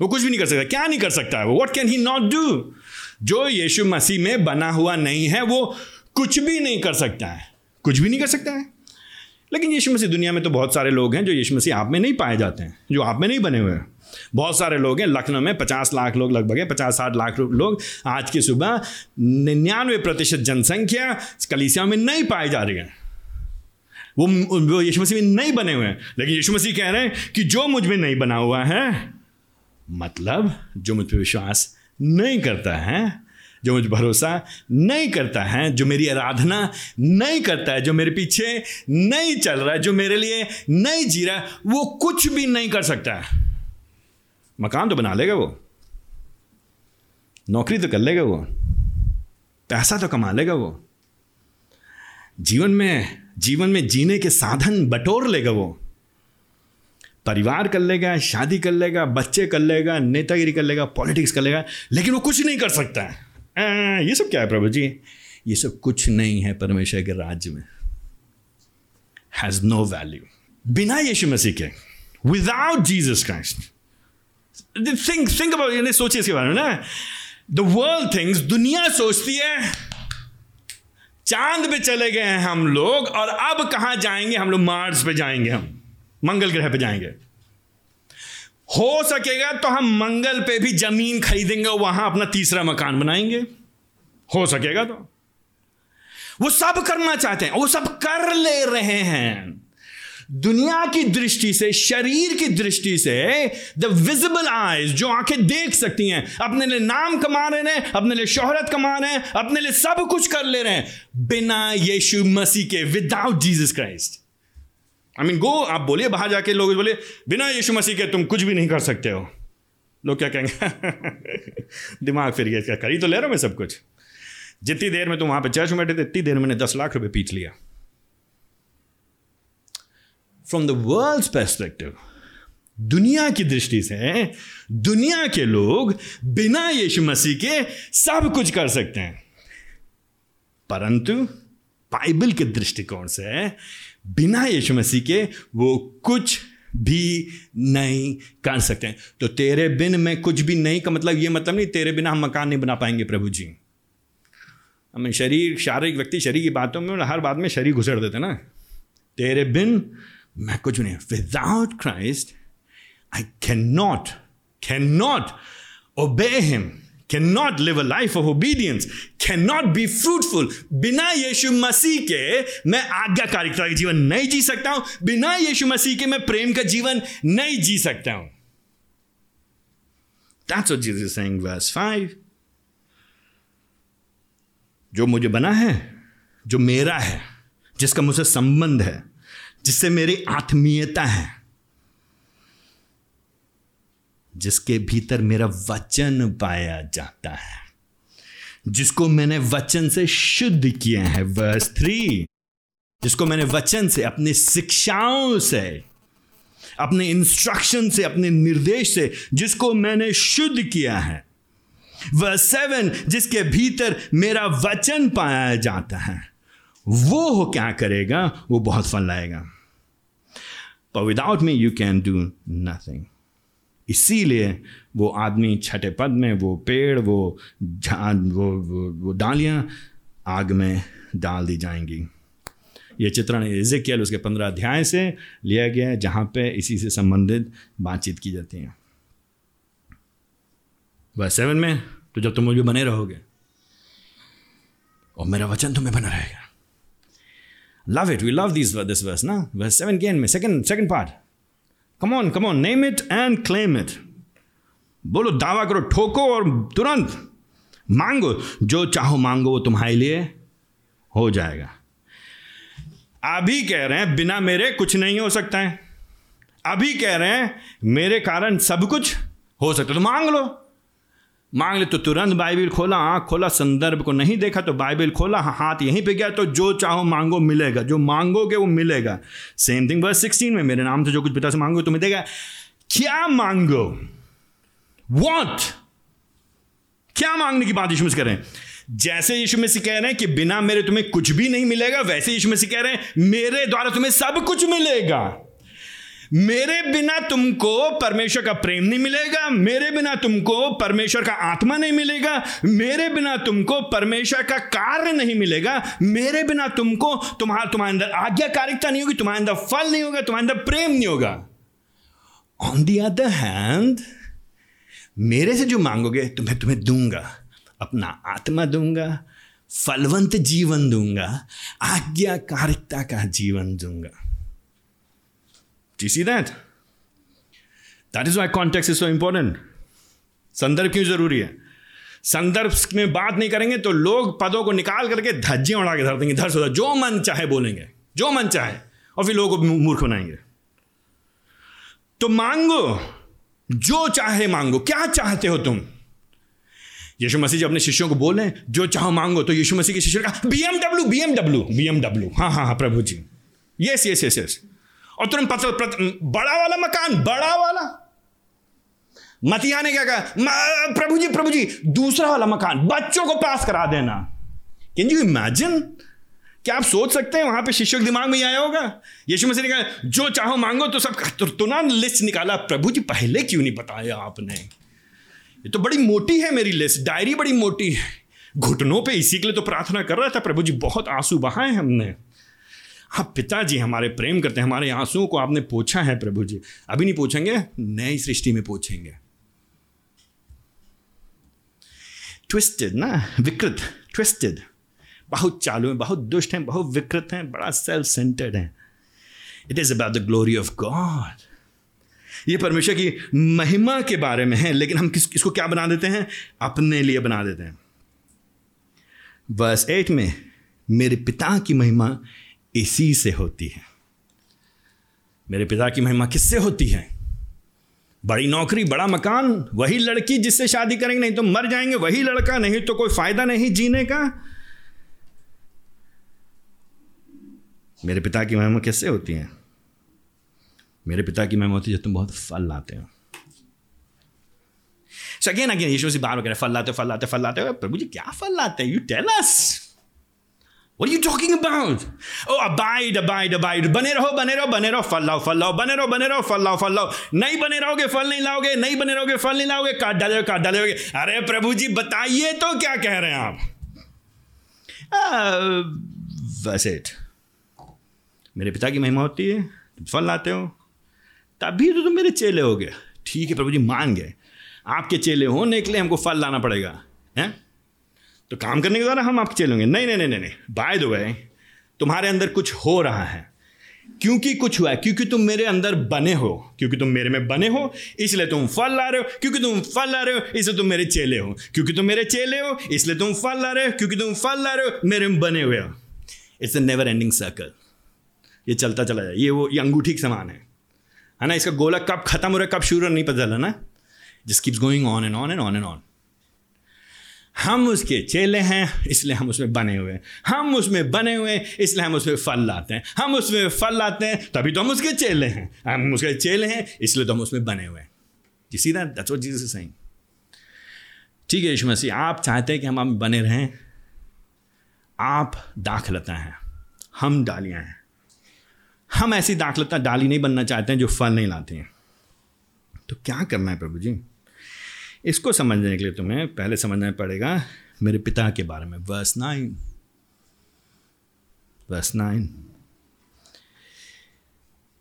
वो कुछ भी नहीं कर सकता। क्या नहीं कर सकता? है वो what can he not do जो यीशु मसीह में बना हुआ नहीं है, वो कुछ भी नहीं कर सकता है। कुछ भी नहीं कर सकता है। लेकिन यीशु मसीह दुनिया में तो बहुत सारे लोग हैं जो यीशु मसीह आप में नहीं पाए जाते हैं, जो आप में नहीं बने हुए हैं। बहुत सारे लोग हैं, लखनऊ में पचास लाख लोग, लगभग है, पचास साठ लाख लोग आज की सुबह निन्यानवे प्रतिशत जनसंख्या कलीसिया में नहीं पाई जा रही है। वो वो यीशु मसीह में नहीं बने हुए हैं। लेकिन यीशु मसीह कह रहे हैं कि जो मुझमें नहीं बना हुआ है मतलब जो मुझ पर विश्वास नहीं करता है जो मुझ भरोसा नहीं करता है, जो मेरी आराधना नहीं करता है, जो मेरे पीछे नहीं चल रहा है, जो मेरे लिए नहीं जी रहा है, वो कुछ भी नहीं कर सकता मकान तो बना लेगा वो। नौकरी तो कर लेगा वो। पैसा तो कमा लेगा वो। जीवन में जीवन में जीने के साधन बटोर लेगा वो। परिवार कर लेगा, शादी कर लेगा, बच्चे कर लेगा, नेतागिरी कर लेगा, पॉलिटिक्स कर लेगा, लेकिन वो कुछ नहीं कर सकता है। ये सब क्या है प्रभु जी? ये सब कुछ नहीं है परमेश्वर के राज्य में। हैज़ नो वैल्यू बिना यीशु मसीह के without Jesus Christ think think about सोचिए इसके बारे में ना। द वर्ल्ड थिंग्स दुनिया सोचती है, चाँद पे चले गए हैं हम लोग, और अब कहाँ जाएँगे? हम लोग मार्स पे जाएँगे हम। मंगल ग्रह पे जाएँगे। हो सकेगा तो हम मंगल पे भी ज़मीन खरीदेंगे, वहाँ अपना तीसरा मकान बनाएँगे। हो सकेगा तो। वो सब करना चाहते हैं, वो सब कर ले रहे हैं। दुनिया की दृष्टि से, शरीर की दृष्टि से द विजिबल आईज जो आँखें देख सकती हैं, अपने लिए नाम कमा रहे हैं, अपने लिए शोहरत कमा रहे हैं, अपने लिए सब कुछ कर ले रहे हैं। बिना यीशु मसीह के without Jesus Christ I mean go आप बोलिए, बाहर जाके लोग बोले, बिना यीशु मसीह के तुम कुछ भी नहीं कर सकते हो। लोग क्या कहेंगे? दिमाग फिर गया, क्या करी? तो ले रहा हूँ मैं सब कुछ। जितनी देर में तुम वहाँ पे चर्च में बैठे थे, इतनी देर मैंने दस लाख रुपए पीट लिया। फ्रॉम द वर्ल्ड परस्पेक्टिव दुनिया की दृष्टि से, दुनिया के लोग बिना यीशु मसीह के सब कुछ कर सकते हैं। परंतु, बाइबल के दृष्टिकोण से बिना यीशु मसीह के वो कुछ भी नहीं कर सकते तो तेरे बिन में कुछ भी नहीं का मतलब ये मतलब नहीं, तेरे बिना हम मकान नहीं बना पाएँगे प्रभु जी। हमें शरीर, शारीरिक व्यक्ति, शरीर की बातों में हर बात में शरीर घुसड़ देते ना। तेरे बिन मैं कुछ नहीं। Without Christ I can not can not obey him live a life of obedience can not be fruitful बिना यीशु मसीह के मैं आज्ञाकारिकता का जीवन नहीं जी सकता हूँ। बिना यीशु मसीह के मैं प्रेम का जीवन नहीं जी सकता हूँ। That's what Jesus is saying, verse 5. जो मुझे बना है जो मेरा है जिसका मुझसे संबंध है जिससे मेरी आत्मीयता है जिसके भीतर मेरा वचन पाया जाता है, जिसको मैंने वचन से शुद्ध किया है वर्स थ्री जिसको मैंने वचन से, अपनी शिक्षाओं से, अपने इंस्ट्रक्शन से, अपने निर्देश से, जिसको मैंने शुद्ध किया है वह सेवन जिसके भीतर मेरा वचन पाया जाता है, वो हो क्या करेगा? वो बहुत फल लाएगा। पर without me you can do nothing इसीलिए वो आदमी छठे पद में वो पेड़ वो वो वो, वो डालियाँ आग में डाल दी जाएँगी ये चित्रण इजिकियल उसके पंद्रह अध्याय से लिया गया है जहाँ पे इसी से संबंधित बातचीत की जाती है वह सेवन में तो जब तुम मुझे बने रहोगे और मेरा वचन तुम्हें बना रहेगा Love it. We love these this verse, na? Verse 7 again, second second part. Come on come on name it and claim it बोलो, दावा करो, ठोको और तुरंत मांगो। जो चाहो मांगो, वो तुम्हारे लिए हो जाएगा। अभी कह रहे हैं, बिना मेरे कुछ नहीं हो सकता है। अभी कह रहे हैं, मेरे कारण सब कुछ हो सकता है। तो मांग लो। मांग ले तो तुरंत बाइबिल खोला, आँख खोला, संदर्भ को नहीं देखा तो बाइबिल खोला हाथ यहीं पे गया तो जो चाहो मांगो मिलेगा, जो मांगोगे वो मिलेगा। सेम थिंग वर्स सिक्सटीन में, मेरे नाम से जो कुछ पिता से मांगो तुम्हें देगा। क्या मांगो? वॉट क्या मांगने की बात यीशु रहे हैं? जैसे यीशु मसीह कह रहे हैं कि बिना मेरे तुम्हें कुछ भी नहीं मिलेगा, वैसे यीशु मसीह कह रहे हैं, मेरे द्वारा तुम्हें सब कुछ मिलेगा। मेरे बिना तुमको परमेश्वर का प्रेम नहीं मिलेगा, मेरे बिना तुमको परमेश्वर का आत्मा नहीं मिलेगा, मेरे बिना तुमको परमेश्वर का कार्य नहीं मिलेगा, मेरे बिना तुमको तुम्हारा, तुम्हारे अंदर आज्ञाकारिकता नहीं होगी, तुम्हारे अंदर फल नहीं होगा, तुम्हारे अंदर प्रेम नहीं होगा। ऑन दी अदर हैंड मेरे से जो मांगोगे, तुम्हें तुम्हें दूँगा, अपना आत्मा दूँगा, फलवंत जीवन दूँगा आज्ञाकारिकता का जीवन दूँगा। Do you see that? That is why context is so important. संदर्भ क्यों ज़रूरी है? संदर्भ में बात नहीं करेंगे तो लोग पदों को निकाल करके धज्जियाँ उड़ा के धर देंगे, धर सोधा जो मन चाहे बोलेंगे, जो मन चाहे, और फिर लोगों को मूर्ख बनाएँगे। तो मांगो, जो चाहे मांगो, क्या चाहते हो तुम? यीशु मसीह जी अपने शिष्यों को बोले जो चाहो मांगो तो यीशु मसीह के शिष्यों का बीएमडब्ल्यू बीएमडब्ल्यू बीएमडब्ल्यू हाँ हाँ हाँ प्रभु जी। यस यस यस यस और तुरंत पत्र बड़ा वाला मकान बड़ा वाला। मतिया ने क्या कहा? प्रभु जी प्रभु जी दूसरा वाला मकान बच्चों को पास करा देना। कैन यू इमेजिन क्या आप सोच सकते हैं वहाँ पे शिष्य के दिमाग में आया होगा? यीशु मसीह ने कहा जो चाहो मांगो तो सब तो, तो ना लिस्ट निकाला। प्रभु जी पहले क्यों नहीं बताया आपने? ये तो बड़ी मोटी है मेरी लिस्ट डायरी बड़ी मोटी है। घुटनों पे इसी के लिए तो प्रार्थना कर रहा था प्रभु जी बहुत आँसू बहाए हमने। हाँ पिताजी हमारे प्रेम करते हैं, हमारे आंसुओं को आपने पूछा है प्रभु जी। अभी नहीं पूछेंगे, नई सृष्टि में पूछेंगे। ट्विस्टेड ना, विकृत ट्विस्टेड बहुत चालू है, बहुत दुष्ट हैं, बहुत विकृत हैं, बड़ा सेल्फ सेंटर्ड है। It is about the glory of God ये परमेश्वर की महिमा के बारे में है, लेकिन हम किस, किसको क्या बना देते हैं? अपने लिए बना देते हैं। बस एट में, मेरे पिता की महिमा इसी से होती है। मेरे पिता की महिमा किससे होती है? बड़ी नौकरी, बड़ा मकान, वही लड़की जिससे शादी करेंगे, नहीं तो मर जाएँगे, वही लड़का, नहीं तो कोई फ़ायदा नहीं जीने का। मेरे पिता की महिमा किससे होती है? मेरे पिता की महिमा होती है जब तुम बहुत फल लाते हो। अगेन अगेन यीशु से बार वगैरह फल लाते फल लाते फल लाते प्रभु जी, क्या फल लाते हैं? You tell us What are you talking about? Oh, abide, abide, abide. बने रहो बने रहो बने रहो फल लाओ फल लाओ। बने रहो बने रहो फल लाओ फल लाओ। नहीं बने रहोगे फल नहीं लाओगे नहीं बने रहोगे फल नहीं लाओगे काट डालोगे काट डालोगे अरे प्रभु जी बताइए तो क्या कह रहे हैं आप? इट मेरे पिता की महिमा होती है तुम फल लाते हो। तभी तो तुम मेरे चेले हो गए। ठीक है प्रभु जी मान गए। आपके चेले होने के लिए हमको फल लाना पड़ेगा हैं? तो काम करने के द्वारा हम आपके चलेंगे नहीं नहीं नहीं नहीं बाय द वे तुम्हारे अंदर कुछ हो रहा है। क्योंकि कुछ हुआ है, क्योंकि तुम मेरे अंदर बने हो, क्योंकि तुम मेरे में बने हो, इसलिए तुम फल ला रहे हो, क्योंकि तुम फल ला रहे हो, इसलिए तुम मेरे चेले हो। क्योंकि तुम मेरे चेले हो, इसलिए तुम फल ला रहे हो, क्योंकि तुम फल ला रहे हो, मेरे में बने हुए हो। It's a never ending circle ये चलता चला जाए। ये वो, ये अंगूठी के समान है। है ना? इसका गोला कब खत्म हो रहा है, कब शुरू नहीं पता चला ना। Just keeps going on and on and on and on हम उसके चेले हैं, इसलिए हम उसमें बने हुए हैं। हम उसमें बने हुए हैं, इसलिए हम उसमें फल लाते हैं। हम उसमें फल लाते हैं, तभी तो हम उसके चेले हैं। हम उसके चेले हैं, इसलिए तो हम उसमें बने हुए हैं। जी see that that's what Jesus saying ठीक है, यीशु मसीह, आप चाहते हैं कि हम आप बने रहें? आप दाखलता हैं। हम डालियाँ हैं। हम ऐसी दाखलता, डाली नहीं बनना चाहते हैं जो फल नहीं लाते हैं। तो क्या करना है प्रभु जी? इसको समझने के लिए तुम्हें पहले समझना पड़ेगा मेरे पिता के बारे में। Verse nine. Verse nine.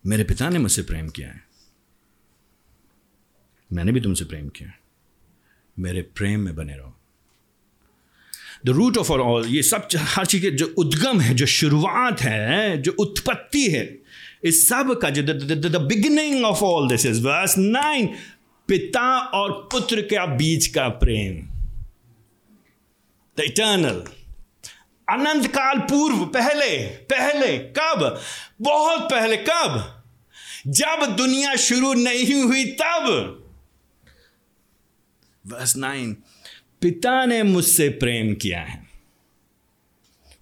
मेरे पिता ने मुझसे प्रेम किया है। मैंने भी तुमसे प्रेम किया मेरे प्रेम में बने रहो। द रूट ऑफ़ ऑल ये सब हर चीज़ के जो उद्गम है, जो शुरुआत है, जो उत्पत्ति है, इस सब का जो the beginning of all this is verse nine. पिता और पुत्र का बीच का प्रेम। द इटर्नल अनंत काल पूर्व, पहले पहले, कब? बहुत पहले, कब? जब दुनिया शुरू नहीं हुई, तब। वर्स नाइन पिता ने मुझसे प्रेम किया है।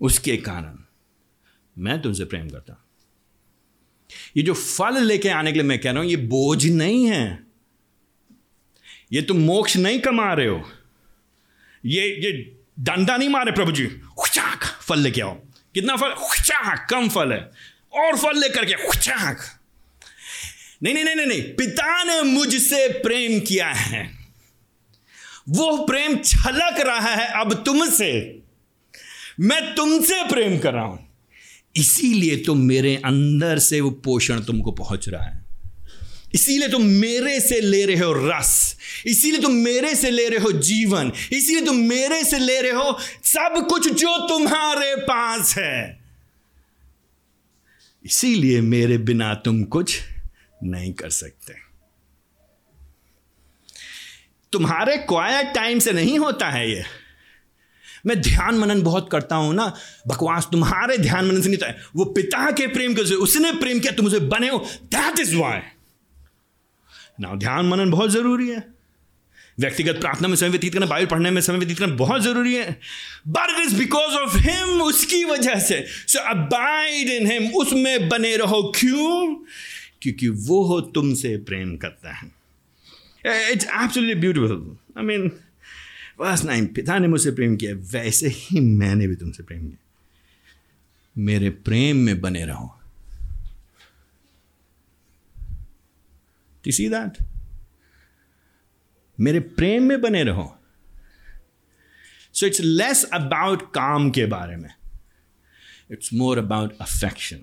उसके कारण मैं तुमसे प्रेम करता। ये जो फल लेके आने के लिए मैं कह रहा हूँ, ये बोझ नहीं है। ये तुम मोक्ष नहीं कमा रहे हो। ये ये डंडा नहीं मारे प्रभु जी खुचाक फल लेके आओ। कितना फल? खुचाक कम फल है। और फल लेकर के खुचाक नहीं नहीं नहीं नहीं। पिता ने मुझसे प्रेम किया है। वो प्रेम छलक रहा है अब तुमसे। मैं तुमसे प्रेम कर रहा हूँ। इसीलिए तो मेरे अंदर से वो पोषण तुमको पहुँच रहा है। इसीलिए तुम मेरे से ले रहे हो रस, इसीलिए तुम मेरे से ले रहे हो जीवन, इसीलिए तुम मेरे से ले रहे हो सब कुछ जो तुम्हारे पास है। इसीलिए मेरे बिना तुम कुछ नहीं कर सकते। तुम्हारे क्वाइट टाइम से नहीं होता है ये। मैं ध्यान मनन बहुत करता हूँ ना, बकवास तुम्हारे ध्यान मनन से नहीं है। वो पिता के प्रेम के, उसने प्रेम किया, तुम उसे बने हो। दैट इज़ वाई ना, ध्यान, मनन बहुत ज़रूरी है। व्यक्तिगत प्रार्थना में समय व्यतीत करना, बाइबल पढ़ने में समय व्यतीत करना बहुत ज़रूरी है। But it is because of him उसकी वजह से। सो अबाइड इन हिम उसमें बने रहो। क्यों? क्योंकि वो हो तुमसे प्रेम करता है। It's absolutely beautiful I mean बस नहीं पिता ने मुझसे प्रेम किया, वैसे ही मैंने भी तुमसे प्रेम किया। मेरे प्रेम में बने रहो। सी दैट मेरे प्रेम में बने रहो। सो इट्स लेस अबाउट काम के बारे में। It's more about affection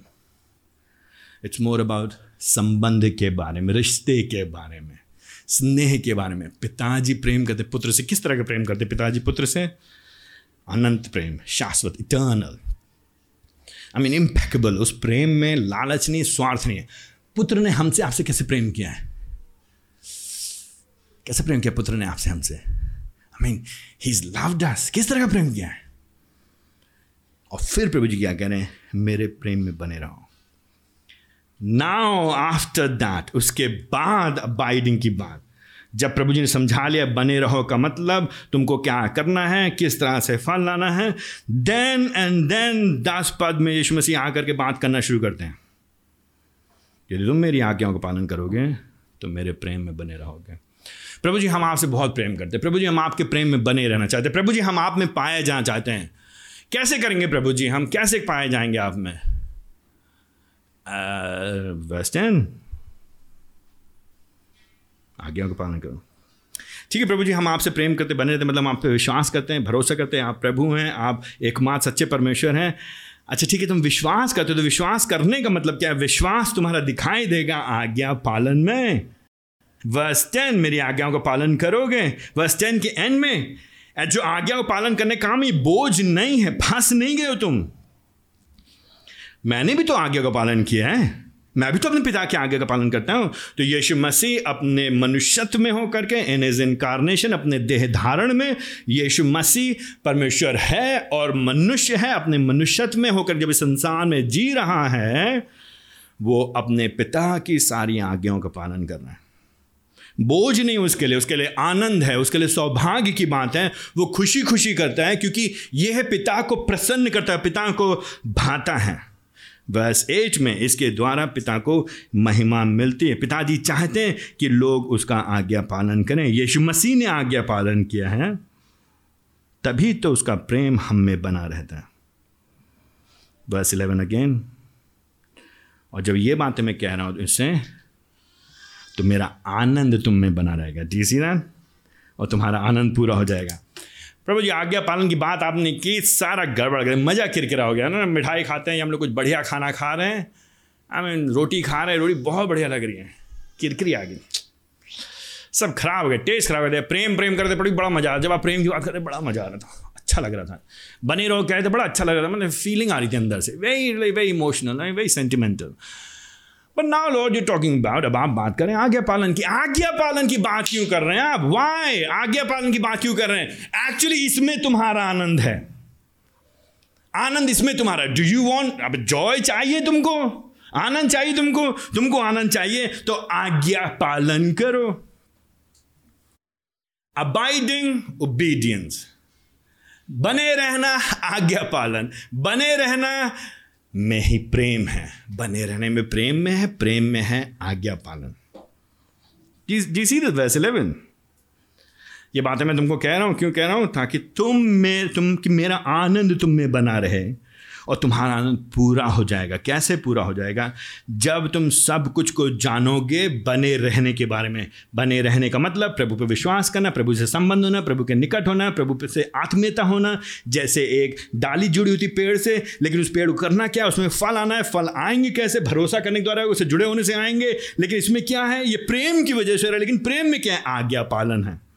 it's more about संबंध के बारे में, रिश्ते के बारे में, स्नेह के बारे में। पिताजी प्रेम करते, पुत्र से किस तरह का प्रेम करते? पिताजी पुत्र से? अनंत प्रेम, शाश्वत इटर्नल आई मीन इम्पेक्बल उस प्रेम में लालच नहीं, स्वार्थ नहीं है। पुत्र ने हमसे आपसे कैसे प्रेम किया है? कैसे प्रेम किया पुत्र ने आपसे हमसे? I mean he is loved us किस तरह का प्रेम किया है? और फिर प्रभु जी क्या कह रहे हैं? मेरे प्रेम में बने रहो। नाउ आफ्टर दैट उसके बाद अबाइडिंग की बात। जब प्रभु जी ने समझा लिया, बने रहो का मतलब तुमको क्या करना है, किस तरह से फल लाना है देन एंड देन दस पद में यीशु मसीह आकर के बात करना शुरू करते हैं। यदि तुम मेरी आज्ञाओं का पालन करोगे तो मेरे प्रेम में बने रहोगे। प्रभु जी, हम आपसे बहुत प्रेम करते हैं। प्रभु जी, हम आपके प्रेम में बने रहना चाहते हैं। प्रभु जी, हम आप में पाए जाना चाहते हैं। कैसे करेंगे प्रभु जी, हम कैसे पाए जाएँगे आप में? वेस्टर्न आज्ञा का पालन करो। ठीक है प्रभु जी, हम आपसे प्रेम करते, बने रहते मतलब आप पे विश्वास करते हैं, भरोसा करते हैं। आप प्रभु हैं, आप एकमात्र सच्चे परमेश्वर हैं। अच्छा ठीक है तुम विश्वास करते हो तो विश्वास करने का मतलब क्या है? विश्वास तुम्हारा दिखाई देगा आज्ञा पालन में। वर्स टेन मेरी आज्ञाओं का पालन करोगे? वर्स टेन के एंड में जो आज्ञा को पालन करने काम ही बोझ नहीं है, फंस नहीं गए हो तुम? मैंने भी तो आज्ञा का पालन किया है। मैं भी तो अपने पिता के आज्ञा का पालन करता हूँ। तो यीशु मसीह अपने मनुष्यत्व में होकर के इन इज़ इनकारनेशन अपने देह धारण में, यीशु मसीह परमेश्वर है और मनुष्य है, अपने मनुष्यत्व में होकर जब संसार में जी रहा है, वो अपने पिता की सारी आज्ञाओं का पालन कर रहा है। बोझ नहीं उसके लिए उसके लिए आनंद है, उसके लिए सौभाग्य की बात है, वो खुशी खुशी करता है, क्योंकि यह पिता को प्रसन्न करता है, पिता को भाता है। बस एज में इसके द्वारा पिता को महिमा मिलती है। पिताजी चाहते हैं कि लोग उसका आज्ञा पालन करें। यीशु मसीह ने आज्ञा पालन किया है, तभी तो उसका प्रेम हम में बना रहता है। बस इलेवन अगेन। और जब ये बातें मैं कह रहा हूँ, इससे तो मेरा आनंद तुम में बना रहेगा। डी सी और तुम्हारा आनंद पूरा हो जाएगा। प्रभु जी, आज्ञा पालन की बात आपने की, सारा गड़बड़ गया मज़ा किरकिरा हो गया ना। मिठाई खाते हैं, हम लोग कुछ बढ़िया खाना खा रहे हैं। आई मीन रोटी खा रहे हैं, रोटी बहुत बढ़िया लग रही है। किरकिरी आ गई। सब खराब हो गया टेस्ट खराब हो गया। प्रेम प्रेम करते बड़ी बड़ा मज़ा आ जब आप प्रेम की बात करते बड़ा मज़ा आ रहा था। अच्छा लग रहा था। बने रहो, कहते बड़ा अच्छा लग रहा था। मतलब फीलिंग आ रही थी अंदर से। Very very emotional very sentimental but now lord you talking about अब आप बात करें आज्ञा पालन की, आज्ञा पालन की बात क्यों कर रहे हैं आप? वाई आज्ञा पालन की बात क्यों कर रहे हैं? एक्चुअली इसमें तुम्हारा आनंद है। आनंद इसमें तुम्हारा डू यू वॉन्ट अब जॉय चाहिए तुमको? आनंद चाहिए तुमको? तुमको आनंद चाहिए तो आज्ञा पालन करो। अबाइडिंग ओबीडियंस बने रहना आज्ञा पालन। बने रहना में ही प्रेम है। बने रहने में प्रेम में है, प्रेम में है आज्ञा पालन। जी सी वैस इलेवन ये बातें मैं तुमको कह रहा हूँ, क्यों कह रहा हूँ? ताकि तुम में, तुम, कि मेरा आनंद तुम में बना रहे। और तुम्हारा आनंद पूरा हो जाएगा। कैसे पूरा हो जाएगा? जब तुम सब कुछ को जानोगे बने रहने के बारे में, बने रहने का मतलब प्रभु पर विश्वास करना, प्रभु से संबंध होना, प्रभु के निकट होना, प्रभु से आत्मीयता होना, जैसे एक डाली जुड़ी होती पेड़ से, लेकिन उस पेड़ को करना क्या? उसमें फल आना है, फल आएँगे कैसे? भरोसा करने के द्वारा उसे जुड़े होने से आएँगे। लेकिन इसमें क्या है? ये प्रेम की वजह से रहा है, लेकिन प्रेम में क्या है? आज्ञा पालन है।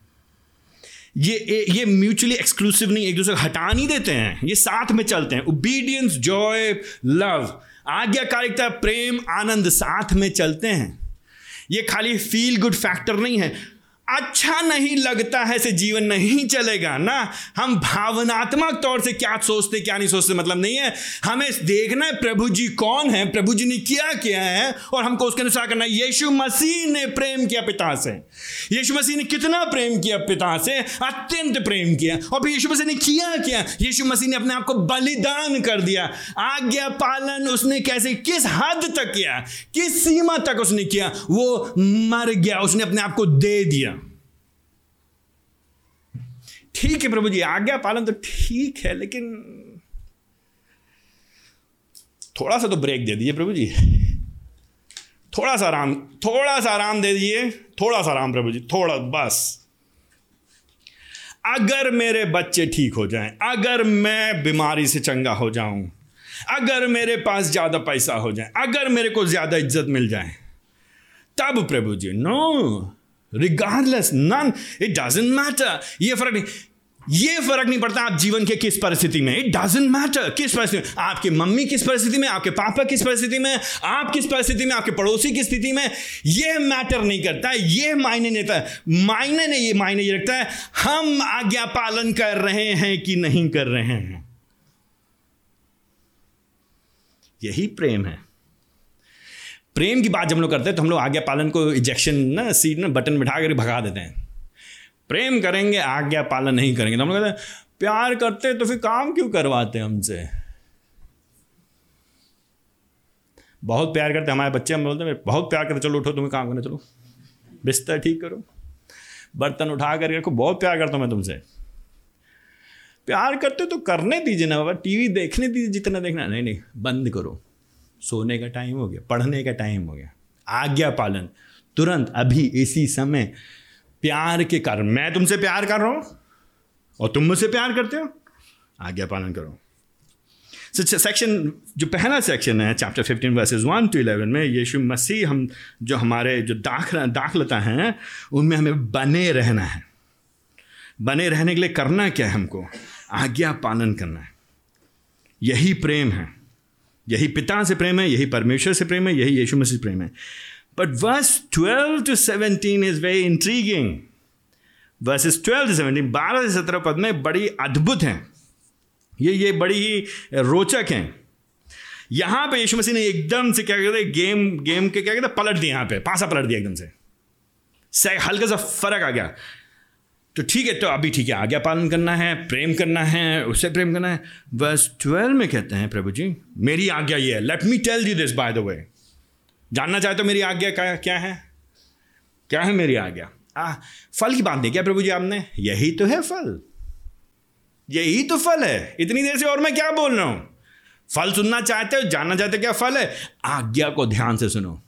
ये ये म्यूचुअली एक्सक्लूसिव नहीं, एक दूसरे को हटा नहीं देते हैं। ये साथ में चलते हैं। ओबीडियंस जॉय लव आज्ञाकारिकता प्रेम, आनंद साथ में चलते हैं। ये खाली फील गुड फैक्टर नहीं है। अच्छा नहीं लगता है से जीवन नहीं चलेगा, ना? हम भावनात्मक तौर से क्या सोचते, क्या नहीं सोचते मतलब नहीं है। हमें देखना है प्रभु जी कौन है, प्रभु जी ने क्या किया है, और हमको उसके अनुसार करना है। यीशु मसीह ने प्रेम किया पिता से। यीशु मसीह ने कितना प्रेम किया पिता से? अत्यंत प्रेम किया। और फिर यीशु मसीह ने किया क्या? यीशु मसीह ने अपने आप को बलिदान कर दिया। आज्ञा पालन उसने कैसे, किस हद तक किया? किस सीमा तक उसने किया? वो मर गया, उसने अपने आप को दे दिया। ठीक है प्रभु जी, आज्ञा पालन तो ठीक है, लेकिन थोड़ा सा तो ब्रेक दे दीजिए प्रभु जी। थोड़ा सा आराम, थोड़ा सा आराम दे दीजिए, थोड़ा सा आराम प्रभु जी, थोड़ा, बस। अगर मेरे बच्चे ठीक हो जाएँ, अगर मैं बीमारी से चंगा हो जाऊँ, अगर मेरे पास ज़्यादा पैसा हो जाए, अगर मेरे को ज़्यादा इज़्ज़त मिल जाए, तब प्रभु जी no regardless none it doesn't matter ये फ़र्क नहीं, ये फ़र्क नहीं पड़ता आप जीवन के किस परिस्थिति में। इट डजेंट मैटर किस परिस्थिति में। आपकी मम्मी किस परिस्थिति में, आपके पापा किस परिस्थिति में, आप किस परिस्थिति में, आपके पड़ोसी की स्थिति में यह मैटर नहीं करता यह मायने नहीं रखता मायने नहीं, ये मायने ये रखता है, हम आज्ञा पालन कर रहे हैं कि नहीं कर रहे हैं? यही प्रेम है। प्रेम की बात जब हम लोग करते हैं तो हम लोग आज्ञा पालन को इजेक्शन ना सीट ना बटन बिठा कर भगा देते हैं। प्रेम करेंगे, आज्ञा पालन नहीं करेंगे। तो हम लोग कहते हैं, प्यार करते तो फिर काम क्यों करवाते हमसे? बहुत प्यार करते हमारे बच्चे हम बोलते हैं बहुत प्यार करते चलो उठो, तुम्हें काम करने चलो। बिस्तर ठीक करो। बर्तन उठा कर रखो, बहुत प्यार करता हूँ मैं तुमसे। प्यार करते तो करने दीजिए ना बाबा, टीवी देखने दीजिए, जितना देखना नहीं नहीं, बंद करो। सोने का टाइम हो गया, पढ़ने का टाइम हो गया। आज्ञा पालन, तुरंत अभी इसी समय प्यार के कारण, मैं तुमसे प्यार कर रहा हूँ और तुम मुझसे प्यार करते हो, आज्ञा पालन करो। सेक्शन जो पहला सेक्शन है chapter fifteen verses one to eleven में, यीशु मसीह हम, जो हमारे जो दाख दाखलता हैं, उनमें हमें बने रहना है। बने रहने के लिए करना क्या है हमको? आज्ञा पालन करना है। यही प्रेम है। यही पिता से प्रेम है, यही परमेश्वर से प्रेम है, यही यीशु मसीह प्रेम है। But verse twelve to seventeen is very intriguing verses twelve to seventeen बारह से सत्रह पद में बड़ी अद्भुत हैं। ये ये बड़ी ही रोचक हैं। यहाँ पे यीशु मसीह ने एकदम से क्या कहते गेम गेम के क्या कहते पलट दिया यहाँ पे, पासा पलट दिया एकदम से हल्का सा फ़र्क आ गया। तो ठीक है तो अभी ठीक है, आज्ञा पालन करना है, प्रेम करना है, उससे प्रेम करना है। बस ट्वेल्व में कहते हैं प्रभु जी, मेरी आज्ञा ये है। Let me tell you this by the way जानना चाहे तो मेरी आज्ञा क्या क्या है? क्या है मेरी आज्ञा? आ, फल की बात नहीं क्या प्रभु जी आपने? यही तो है फल। यही तो फल है। इतनी देर से और मैं क्या बोल रहा हूँ? फल सुनना चाहते हो, जानना चाहते हो क्या फल है? आज्ञा को ध्यान से सुनो।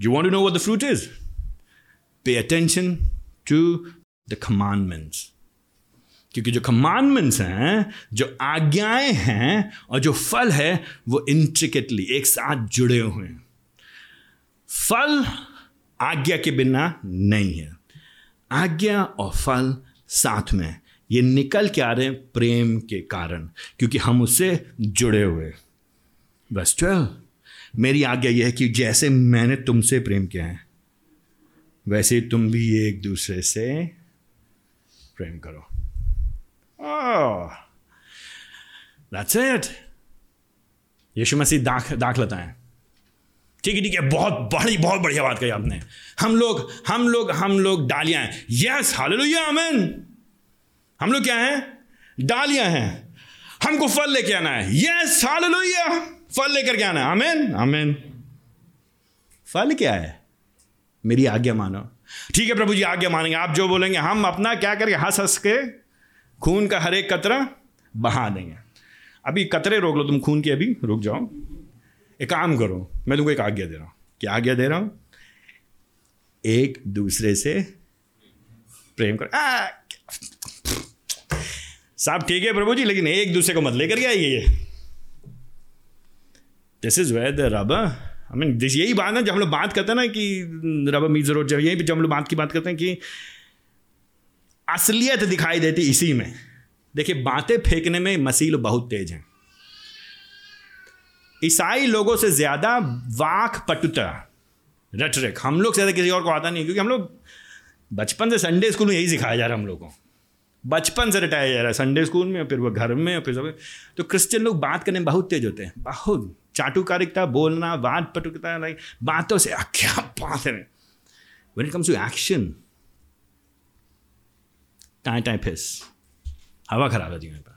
You want to know what the fruit is pay attention to the commandments क्योंकि जो कमांडमेंट्स हैं, जो आज्ञाएँ हैं और जो फल है, वो इंट्रिकेटली एक साथ जुड़े हुए हैं। फल आज्ञा के बिना नहीं है। आज्ञा और फल साथ में ये निकल के आ रहे हैं प्रेम के कारण, क्योंकि हम उससे जुड़े हुए बस ट्वेल्व मेरी आज्ञा यह है कि जैसे मैंने तुमसे प्रेम किया है, वैसे तुम भी एक दूसरे से प्रेम करो। दैट्स इट यीशु मसीह दाख दाख लेता है। ठीक है ठीक है, बहुत बड़ी, बहुत बढ़िया बात कही आपने। हम लोग हम लोग हम लोग डालियाँ हैं। यस हालेलुया आमेन हम लोग क्या हैं? डालियाँ हैं। हमको फल लेके आना है। यस हालेलुया फल लेकर के आना है। आमेन आमेन फल क्या है? मेरी आज्ञा मानो। ठीक है प्रभु जी आज्ञा मानेंगे। आप जो बोलेंगे, हम अपना क्या करेंगे? हंस हंस के खून का हर एक कतरा बहा देंगे। अभी कतरे रोक लो, तुम खून के अभी रुक जाओ। एक काम करो, मैं तुमको एक आज्ञा दे रहा हूँ। क्या आज्ञा दे रहा हूँ? एक दूसरे से प्रेम कर साहब ठीक है प्रभु जी, लेकिन एक दूसरे को मत लेकर के आइए। This is way the rubber I mean this यही बात है जब हम लोग बात करते हैं ना कि रबर मीज रोड जब यही जब हम लोग बात की बात करते हैं कि असलियत दिखाई देती इसी में। देखिए, बातें फेंकने में मसील बहुत तेज हैं। ईसाई लोगों से ज़्यादा वाक पटुता रटरिक हम लोग से ज़्यादा किसी और को आता नहीं, क्योंकि हम लोग बचपन से संडे स्कूल में यही सिखाया जा रहा है हम लोगों को। बचपन से रटाया जा रहा है संडे स्कूल में और फिर वो घर में और फिर सब। तो क्रिश्चियन लोग बात करने में बहुत तेज होते हैं, बहुत। चाटुकारिकता, बोलना बात पटुकता लाइक बातों से क्या बात है? When it comes to action tie टाइ फेस, हवा खराब है जी मेरे पास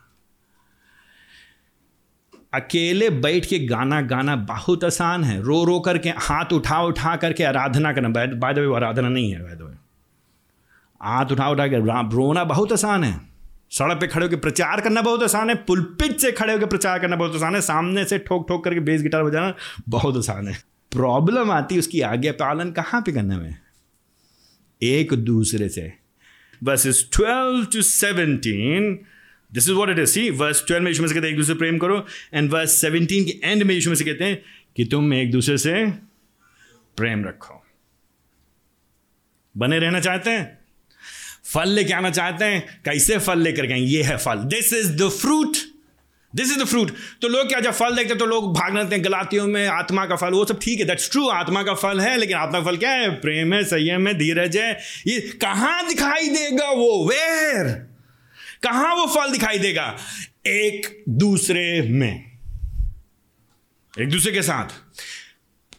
अकेले बैठ के गाना गाना बहुत आसान है। रो रो करके, हाथ उठा उठा करके आराधना करना। बाय द वे आराधना नहीं है बाय द वे हाथ उठा उठा के रोना बहुत आसान है। सड़क पे खड़े होकर प्रचार करना बहुत आसान है, पुलपिट से खड़े होकर प्रचार करना बहुत आसान है, सामने से ठोक ठोक करके बेस गिटार बजाना बहुत आसान है। प्रॉब्लम आती है उसकी आज्ञा पालन कहाँ पे करने में एक दूसरे से। बस is twelve to seventeen this is what it is see verse twelve में यीशु से कहते हैं, एक दूसरे प्रेम करो एंड वर्स सेवनटीन के एंड में यीशु से कहते हैं कि तुम एक दूसरे से प्रेम रखो। बने रहना चाहते हैं? फल लेके आना चाहते हैं, कैसे फल लेकर गए? ये है फल। This is the fruit this is the fruit तो लोग क्या, जब फल देखते हैं तो लोग भाग लेते हैं गलातियों में, आत्मा का फल, वो सब ठीक है दैट्स ट्रू आत्मा का फल है, लेकिन आत्मा का फल क्या है? प्रेम है, संयम है, धीरज है। ये कहाँ दिखाई देगा वो? वेर कहाँ वो फल दिखाई देगा? एक दूसरे में। एक दूसरे के साथ।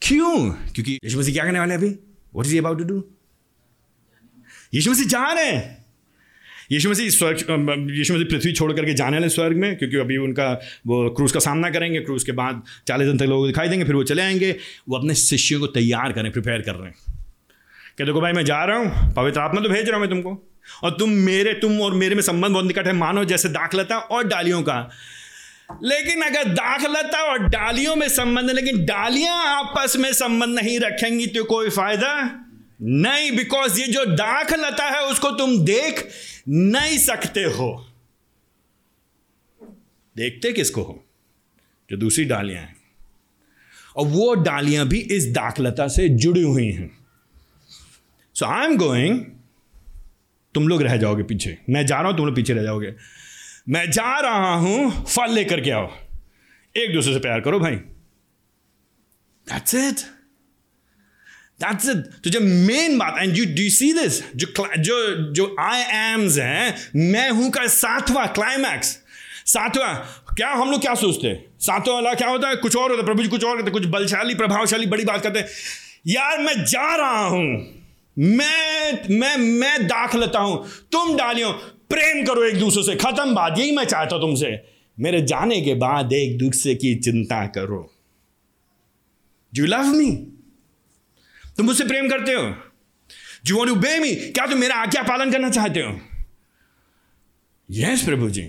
क्यों? क्योंकि यीशु मसीह क्या करने वाले अभी? What is about to do Yeshu Masih जा रहे हैं। यीशु मसीह स्वर्ग यीशु मसीह पृथ्वी छोड़ करके जाने वाले स्वर्ग में, क्योंकि अभी उनका वो क्रूज का सामना करेंगे क्रूज के बाद चालीस दिन तक लोग दिखाई देंगे, फिर वो चले आएँगे। वो अपने शिष्यों को तैयार करें प्रिपेयर कर रहे हैं। कि देखो भाई, मैं जा रहा हूँ, पवित्र आत्मा तो भेज रहा हूँ मैं तुमको। और तुम मेरे, तुम और मेरे में संबंध बहुत निकट है, मानो जैसे दाखलता और डालियों का। लेकिन अगर दाखलता और डालियों में संबंध लेकिन डालियाँ आपस में संबंध नहीं रखेंगी तो कोई फ़ायदा? नहीं बिकॉज़ ये जो दाखलता है, उसको तुम देख नहीं सकते हो। देखते किसको हो? जो दूसरी डालियाँ हैं। और वो डालियाँ भी इस दाखलता से जुड़ी हुई हैं। सो आई एम गोइंग तुम लोग रह जाओगे पीछे। मैं जा रहा हूँ, तुम लोग पीछे रह जाओगे। मैं जा रहा हूँ, फल लेकर के आओ। एक दूसरे से प्यार करो भाई। दैट्स इट दैट्स इट तो जब मेन बात and you do see this जो जो जो आई एम्स हैं, मैं हूँ का सातवां क्लाइमैक्स सातवां, क्या हम लोग क्या सोचते हैं? सातवां वाला क्या होता है? कुछ और होता है, प्रभु जी कुछ और है, कुछ बलशाली, प्रभावशाली, बड़ी बात करते हैं। यार, मैं जा रहा हूँ। मैं मैं मैं दाख लेता हूँ। तुम डालियो, प्रेम करो एक दूसरे से। खत्म बात, यही मैं चाहता हूँ तुमसे। मेरे जाने के बाद एक दूसरे की चिंता करो। यू लव मी तुम मुझसे प्रेम करते हो। जी वॉन्ट बे मी क्या तुम मेरा आज्ञा पालन करना चाहते हो? यस प्रभु जी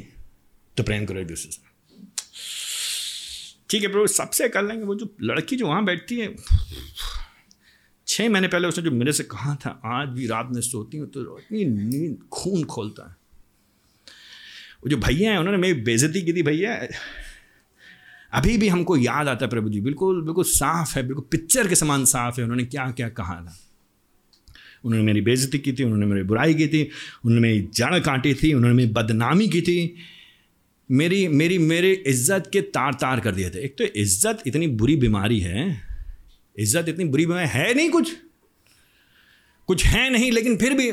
तो प्रेम करो एक दूसरे से। ठीक है, प्रभु, सबसे कर लेंगे। वो जो लड़की जो वहाँ बैठती है छः महीने पहले उसने जो मेरे से कहा था, आज भी रात में सोती हूँ तो इतनी नींद, खून खोलता है। वो जो भैया हैं, उन्होंने मेरी बेजती की थी, भैया अभी भी हमको याद आता है प्रभु जी, बिल्कुल बिल्कुल साफ़ है, बिल्कुल पिक्चर के समान साफ़ है, उन्होंने क्या क्या कहा था। उन्होंने मेरी बेजती की थी, उन्होंने मेरी बुराई की थी, उन्होंने मेरी जड़ काटी थी, उन्होंने मेरी बदनामी की थी। मेरी मेरी, मेरे इज़्ज़त के तार तार कर दिए थे। एक तो इज़्ज़त इतनी बुरी बीमारी है, इज़्ज़त इतनी बुरी बीमारी है नहीं कुछ। कुछ है नहीं, लेकिन फिर भी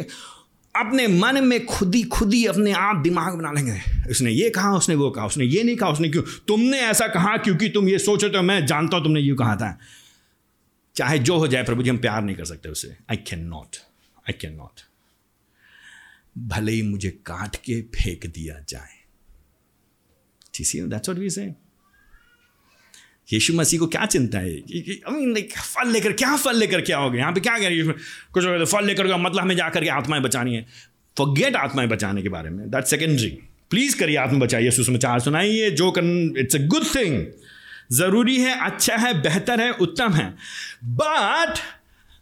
अपने मन में खुद ही खुद ही अपने आप दिमाग बना लेंगे। उसने ये कहा, उसने वो कहा, उसने ये नहीं कहा, उसने क्यों? तुमने ऐसा कहा क्योंकि तुम ये सोचो तो मैं जानता हूँ तुमने यूँ कहा था। चाहे जो हो जाए प्रभु जी, हम प्यार नहीं कर सकते उसे। I can not I can not भले ही मुझे काट के फेंक दिया जाए। दैट्स व्हाट वी से यीशु मसीह को क्या चिंता है? आई मीन लाइक फल लेकर क्या, फल लेकर क्या हो गया? यहाँ पे क्या कह रही है कुछ तो फल लेकर का मतलब हमें जाकर के आत्माएँ बचानी है। फॉरगेट आत्माएँ बचाने के बारे में। दैट सेकेंडरी प्लीज़ करिए आत्मा बचाइए सुसमाचार सुनाइए, जो कर इट्स अ गुड थिंग ज़रूरी है अच्छा है, बेहतर है, उत्तम है। बट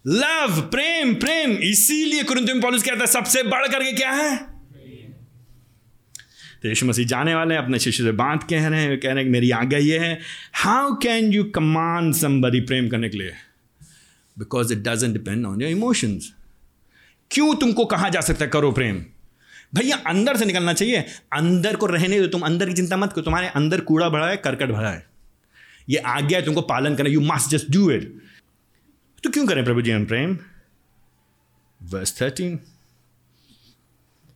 लव प्रेम प्रेम, इसीलिए कुरुंतिम पॉलिस कहता है, सबसे बढ़ करके क्या है? तो यीशु मसीह जाने वाले हैं, अपने शिष्य से बात कह रहे हैं, कह रहे हैं मेरी आज्ञा ये है how can you command somebody प्रेम करने के लिए? Because it doesn't depend on your emotions क्यों तुमको कहा जा सकता है करो प्रेम? भैया, अंदर से निकलना चाहिए। अंदर को रहने दो, तुम अंदर की चिंता मत करो, तुम्हारे अंदर कूड़ा भरा है, करकट भरा है। ये आज्ञा है, तुमको पालन करना you must just do it तो क्यों करें प्रभु जी हम प्रेम? वर्स थर्टीन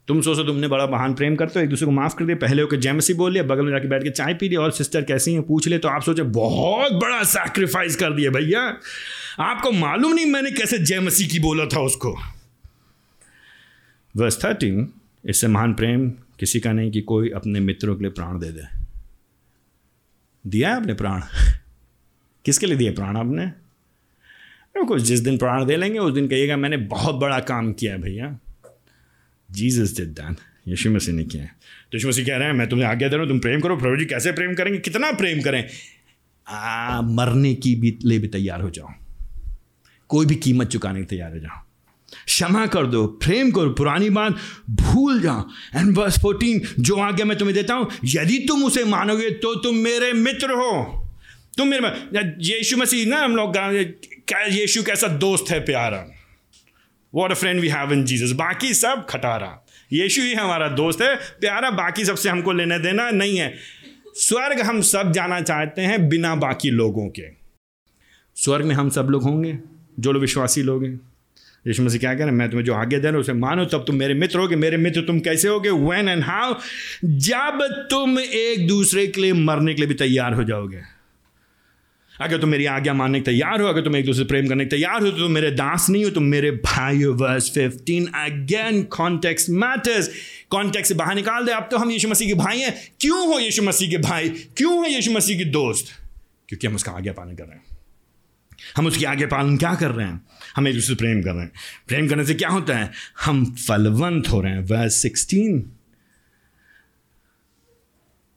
तुम सोचो तुमने बड़ा महान प्रेम करते हो, एक दूसरे को माफ़ कर दिया, पहले होकर जैमसी बोल लिया, बगल में जाके बैठ के चाय पी लिया, और सिस्टर कैसी है, पूछ ले तो आप सोचे बहुत बड़ा सैक्रिफाइस कर दिया भैया। आपको मालूम नहीं मैंने कैसे जयमसी की बोला था उसको। वर्स थर्टीन इससे महान प्रेम किसी का नहीं कि कोई अपने मित्रों के लिए प्राण दे दे। दिया है आपने प्राण? किसके लिए दिया प्राण आपने? कुछ जिस दिन प्राण दे लेंगे, उस दिन कहिएगा मैंने बहुत बड़ा काम किया भैया। Jesus did that Yeshu Masih ने किया तो यीशु मसीह कह रहे हैं मैं तुम्हें आज्ञा दे रहा हूँ तुम प्रेम करो प्रभु जी कैसे प्रेम करेंगे कितना प्रेम करें? आ, मरने की भी ले भी तैयार हो जाओ। कोई भी कीमत चुकाने की तैयार हो जाओ। क्षमा कर दो प्रेम करो पुरानी बात भूल जाओ। एंड बस फोर्टीन जो आज्ञा मैं तुम्हें देता हूँ यदि तुम उसे मानोगे तो तुम मेरे मित्र हो। तुम मेरे यीशु मसीह ना हम लोग यीशु कैसा दोस्त है प्यारा। What a friend we have in Jesus बाकी सब खटारा। यीशु ही हमारा दोस्त है। प्यारा, बाकी सबसे हमको लेने देना नहीं है। स्वर्ग हम सब जाना चाहते हैं बिना बाकी लोगों के। स्वर्ग में हम सब लोग होंगे, जो लोग विश्वासी लोग हैं। यीशु मसीह क्या कह रहे हैं? मैं तुम्हें जो आगे दे रहा हूँ, उसे मानो, तब तुम मेरे मित्र होगे। मेरे मित्र तुम कैसे होगे? वैन एंड हाउ जब तुम एक दूसरे के लिए मरने के लिए भी तैयार हो जाओगे। अगर तुम मेरी आज्ञा मानने के तैयार हो, अगर तुम एक दूसरे से प्रेम करने के तैयार हो तो तुम मेरे दास नहीं हो, तुम मेरे भाई हो। Verse fifteen again context matters context से बाहर निकाल दे। अब तो हम यीशु मसीह के भाई हैं। क्यों हो यीशु मसीह के भाई? क्यों हो यीशु मसीह के दोस्त? क्योंकि हम उसका आज्ञा पालन कर रहे हैं। हम उसकी आज्ञा पालन क्या कर रहे हैं? हम एक दूसरे प्रेम कर रहे हैं। प्रेम करने से क्या होता है? हम फलवंत हो रहे हैं। वर्स सिक्सटीन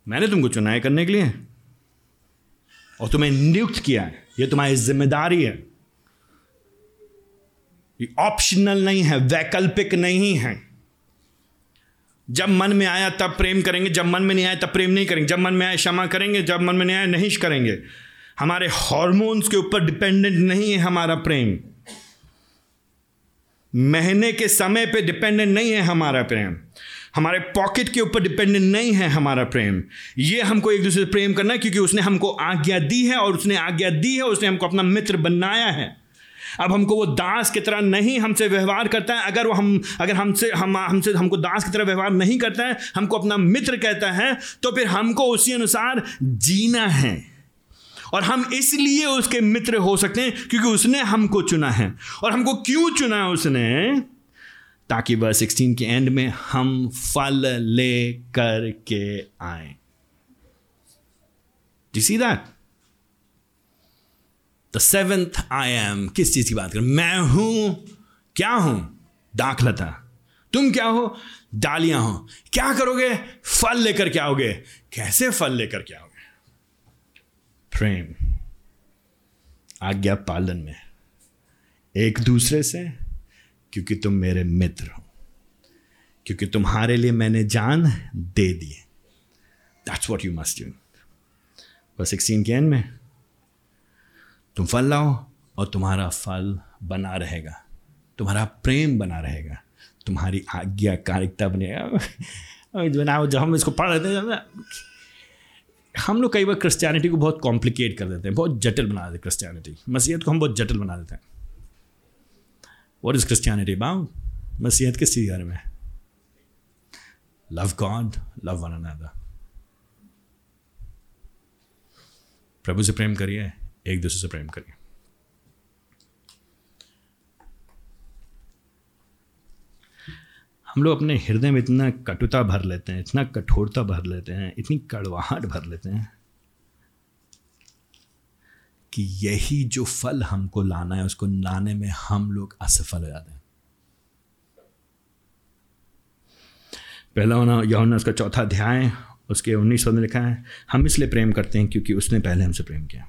मैंने तुमको चुनाव करने के लिए और तुम्हें नियुक्त किया है। ये तुम्हारी ज़िम्मेदारी है। ये ऑप्शनल नहीं है, वैकल्पिक नहीं है। जब मन में आया तब प्रेम करेंगे, जब मन में नहीं आया तब प्रेम नहीं करेंगे, जब मन में आया क्षमा करेंगे, जब मन में नहीं आया नहीं करेंगे। हमारे हॉर्मोन्स के ऊपर डिपेंडेंट नहीं है हमारा प्रेम। महीने के समय पे डिपेंडेंट नहीं है हमारा प्रेम। हमारे पॉकेट के ऊपर डिपेंडेंट नहीं है हमारा प्रेम। ये हमको एक दूसरे से प्रेम करना है, क्योंकि उसने हमको आज्ञा दी है और उसने आज्ञा दी है, उसने हमको अपना मित्र बनाया है। अब हमको वो दास की तरह नहीं हमसे व्यवहार करता है। अगर वो हम, अगर हमसे, हम, हमसे, हमको दास की तरह व्यवहार नहीं करता है, हमको अपना मित्र कहता है तो फिर हमको उसी अनुसार जीना है। और हम इसलिए उसके मित्र हो सकते हैं, क्योंकि उसने हमको चुना है। और हमको क्यों चुना है उसने? ताकि वह सिक्सटीन के एंड में हम फल ले कर के आए। D see that the seventh I am किस चीज़ की बात कर? मैं हूँ। क्या हूँ? दाखलता। तुम क्या हो? डालियाँ हो। क्या करोगे? फल लेकर के आओगे। कैसे फल लेकर के आओगे? प्रेम। आज्ञा पालन में। एक दूसरे से क्योंकि तुम मेरे मित्र हो। क्योंकि तुम्हारे लिए मैंने जान दे दी that's what you must do बस सिक्सटीन के एंड में, तुम फल लाओ और तुम्हारा फल बना रहेगा। तुम्हारा प्रेम बना रहेगा। तुम्हारी आज्ञाकारिकता बनेगा जब हम इसको पढ़ रहे थे, हम लोग कई बार क्रिश्चियनिटी को बहुत कॉम्प्लिकेट कर देते हैं, बहुत जटिल बना देते हैं क्रिश्चियनिटी मसीहत को हम बहुत जटिल बना देते हैं। What इज़ क्रिस्टानिटी बाउ मसीहत किस चीज़ घर में love God love one another प्रभु से प्रेम करिए, एक दूसरे से प्रेम करिए। हम लोग अपने हृदय में इतना कटुता भर लेते हैं, इतना कठोरता भर लेते हैं, इतनी कड़वाहट भर लेते हैं। कि यही जो फल हमको लाना है, उसको लाने में हम लोग असफल हो जाते हैं। पहला होना यौना उसका चौथा अध्याय, उसके उन्नीस में लिखा है, हम इसलिए प्रेम करते हैं क्योंकि उसने पहले हमसे प्रेम किया।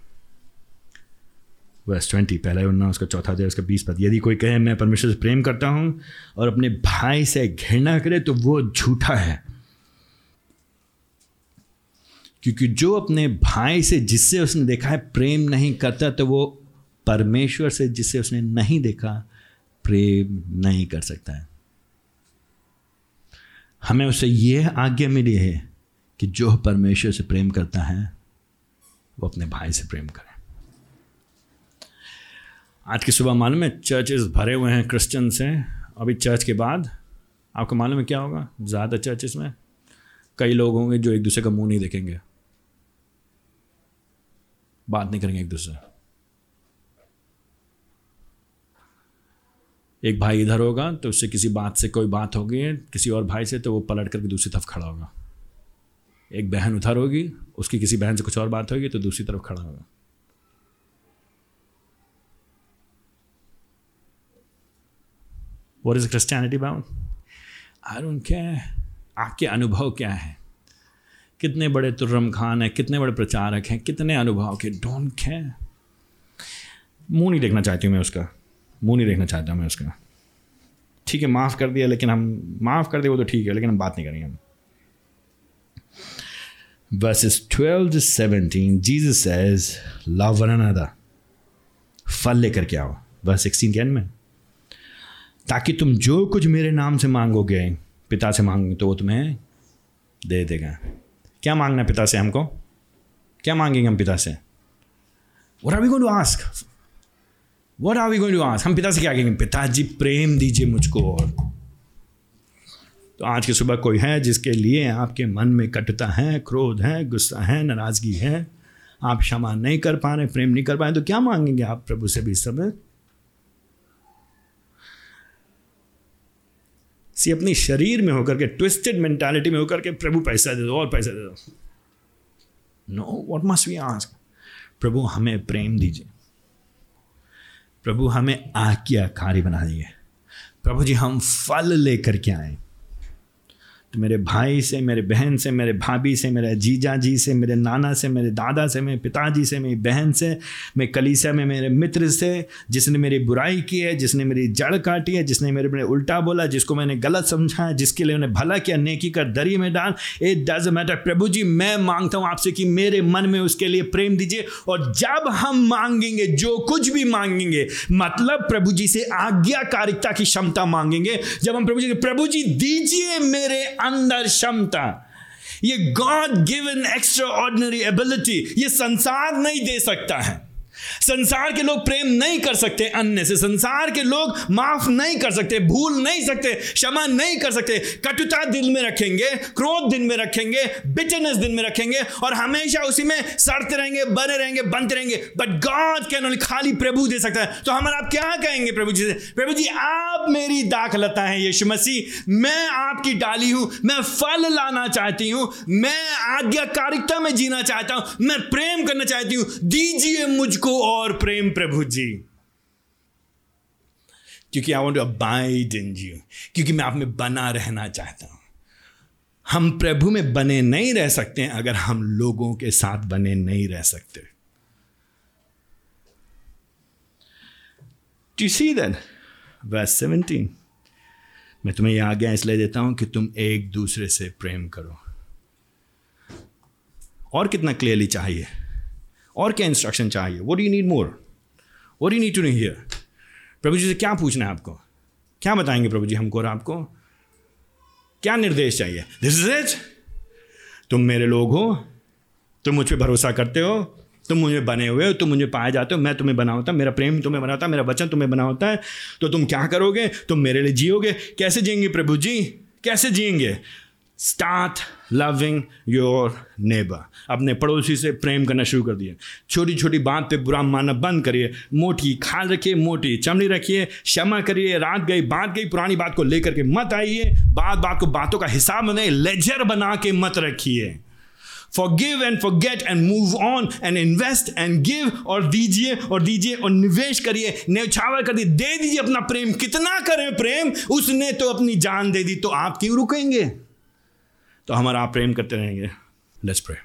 वर्स ट्वेंटी पहला उन्ना उसका चौथा अध्याय, उसका बीस पद, यदि कोई कहे, मैं परमेश्वर से प्रेम करता हूँ और अपने भाई से घृणा करे तो वो झूठा है। क्योंकि जो अपने भाई से जिससे उसने देखा है प्रेम नहीं करता तो वो परमेश्वर से जिससे उसने नहीं देखा, प्रेम नहीं कर सकता है। हमें उससे यह आज्ञा मिली है कि जो परमेश्वर से प्रेम करता है, वो अपने भाई से प्रेम करे। आज की सुबह मालूम है चर्चेस भरे हुए हैं क्रिश्चियन से अभी चर्च के बाद आपको मालूम है क्या होगा? ज़्यादा चर्चेस में कई लोग होंगे जो एक दूसरे का मुँह नहीं देखेंगे। बात नहीं करेंगे एक दूसरे एक भाई इधर होगा तो उससे किसी बात से कोई बात होगी, किसी और भाई से तो वो पलट करके दूसरी तरफ़ खड़ा होगा। एक बहन उधर होगी, उसकी किसी बहन से कुछ और बात होगी तो दूसरी तरफ़ खड़ा होगा। What is Christianity bound don't care आपके अनुभव क्या है? कितने बड़े तुर्रम खान हैं, कितने बड़े प्रचारक हैं, कितने अनुभव के, डोंट केयर। मुँह नहीं देखना चाहती हूँ मैं उसका। मुँह नहीं देखना चाहता मैं उसका। ठीक है, माफ़ कर दिया, लेकिन हम, माफ़ कर दिया वो तो ठीक है, लेकिन हम बात नहीं करेंगे हम। Verses 12 to 17 Jesus says, love one फल लेकर के आओ। बस 16 के एंड में। ताकि तुम जो कुछ मेरे नाम से मांगोगे, पिता से मांगोगे तो वो तुम्हें दे देगा। क्या मांगना पिता से हमको? क्या मांगेंगे हम पिता से? What are we going to ask? What are we going to ask? हम पिता से क्या कहेंगे? पिताजी, प्रेम दीजिए मुझको और। तो आज की सुबह कोई है जिसके लिए आपके मन में कटता है, क्रोध है, गुस्सा है, नाराज़गी है? आप क्षमा नहीं कर पा रहे, प्रेम नहीं कर पा रहे तो क्या मांगेंगे आप प्रभु से भी सब सी अपनी शरीर में होकर के ट्विस्टेड मेंटालिटी में होकर के, प्रभु पैसा दे दो, और पैसा दे दो। No what must we ask प्रभु, हमें प्रेम दीजिए। प्रभु, हमें आज्ञाकारी बना दिए प्रभु जी, हम फल लेकर के आए। मेरे भाई से, मेरे बहन से, मेरे भाभी से, मेरे जीजा जी से, मेरे नाना से, मेरे दादा से, मेरे पिताजी से, मेरी बहन से मैं कलीसिया में मेरे मित्र से, जिसने मेरी बुराई की है, जिसने मेरी जड़ काटी है, जिसने मेरे मेरे उल्टा बोला, जिसको मैंने गलत समझा है, जिसके लिए उन्हें भला किया, नेकी कर दरी में डाल। इट डज मैटर प्रभु जी, मैं माँगता हूँ आपसे कि मेरे मन में उसके लिए प्रेम दीजिए, और जब हम मांगेंगे, जो कुछ भी मांगेंगे मतलब प्रभु जी से आज्ञाकारिकता की क्षमता मांगेंगे। जब हम प्रभु जी प्रभु जी, दीजिए मेरे अंदर क्षमता ये God given extraordinary ability ये संसार नहीं दे सकता है। संसार के लोग प्रेम नहीं कर सकते अन्य से। संसार के लोग माफ़ नहीं कर सकते, भूल नहीं सकते, क्षमा नहीं कर सकते। कटुता दिल में रखेंगे, क्रोध दिन में रखेंगे बिटरनेस दिन में रखेंगे और हमेशा उसी में सड़ते रहेंगे, बने रहेंगे, बनते रहेंगे। बट गॉड कैन ओनली खाली प्रभु दे सकता है। तो हमारा आप क्या कहेंगे प्रभु जी से? प्रभु जी, आप मेरी दाखलता है यीशु मसीह। मैं आपकी डाली हूँ, मैं फल लाना चाहती हूँ, मैं आज्ञाकारिकता में जीना चाहता हूँ, मैं प्रेम करना चाहती हूँ। दीजिए मुझको और प्रेम प्रभु जी। क्योंकि I want to abide in you क्योंकि मैं आप में बना रहना चाहता हूँ। हम प्रभु में बने नहीं रह सकते अगर हम लोगों के साथ बने नहीं रह सकते। To see that verse seventeen मैं तुम्हें यह आज्ञा इसलिए देता हूँ कि तुम एक दूसरे से प्रेम करो। और कितना क्लियरली चाहिए? और क्या इंस्ट्रक्शन चाहिए? वो डू यू नीड मोर वो do need to need hear प्रभु जी से क्या पूछना है आपको? क्या बताएँगे प्रभु जी हमको और आपको? क्या निर्देश चाहिए? दिस इज़ इट तुम मेरे लोग हो। तुम मुझ पर भरोसा करते हो। तुम मुझे बने हुए हो। तुम मुझे पाए जाते हो। मैं तुम्हें बना होता, मेरा प्रेम तुम्हें बना होता मेरा वचन तुम्हें बना होता है। तो तुम क्या करोगे? तुम मेरे लिए जियोगे। कैसे जियेंगे प्रभु जी? कैसे जिएँगे? स्टार्ट लविंग योर नेबर अपने पड़ोसी से प्रेम करना शुरू कर दिए छोटी छोटी बात पे बुरा मानना बंद करिए। मोटी खाल रखिए, मोटी चमड़ी रखिए, क्षमा करिए, रात गई, बात गई, पुरानी बात को लेकर के मत आइए। बात बात को बातों का हिसाब बनाए लेजर बना के मत रखिए। Forgive and forget and move on and invest and give और दीजिए और दीजिए, और निवेश करिए। न्यौछावर कर दीजिए दे दीजिए अपना प्रेम। कितना करें प्रेम? उसने तो अपनी जान दे दी तो आप क्यों रुकेंगे? तो हमारा आप प्रेम करते रहेंगे। Let's pray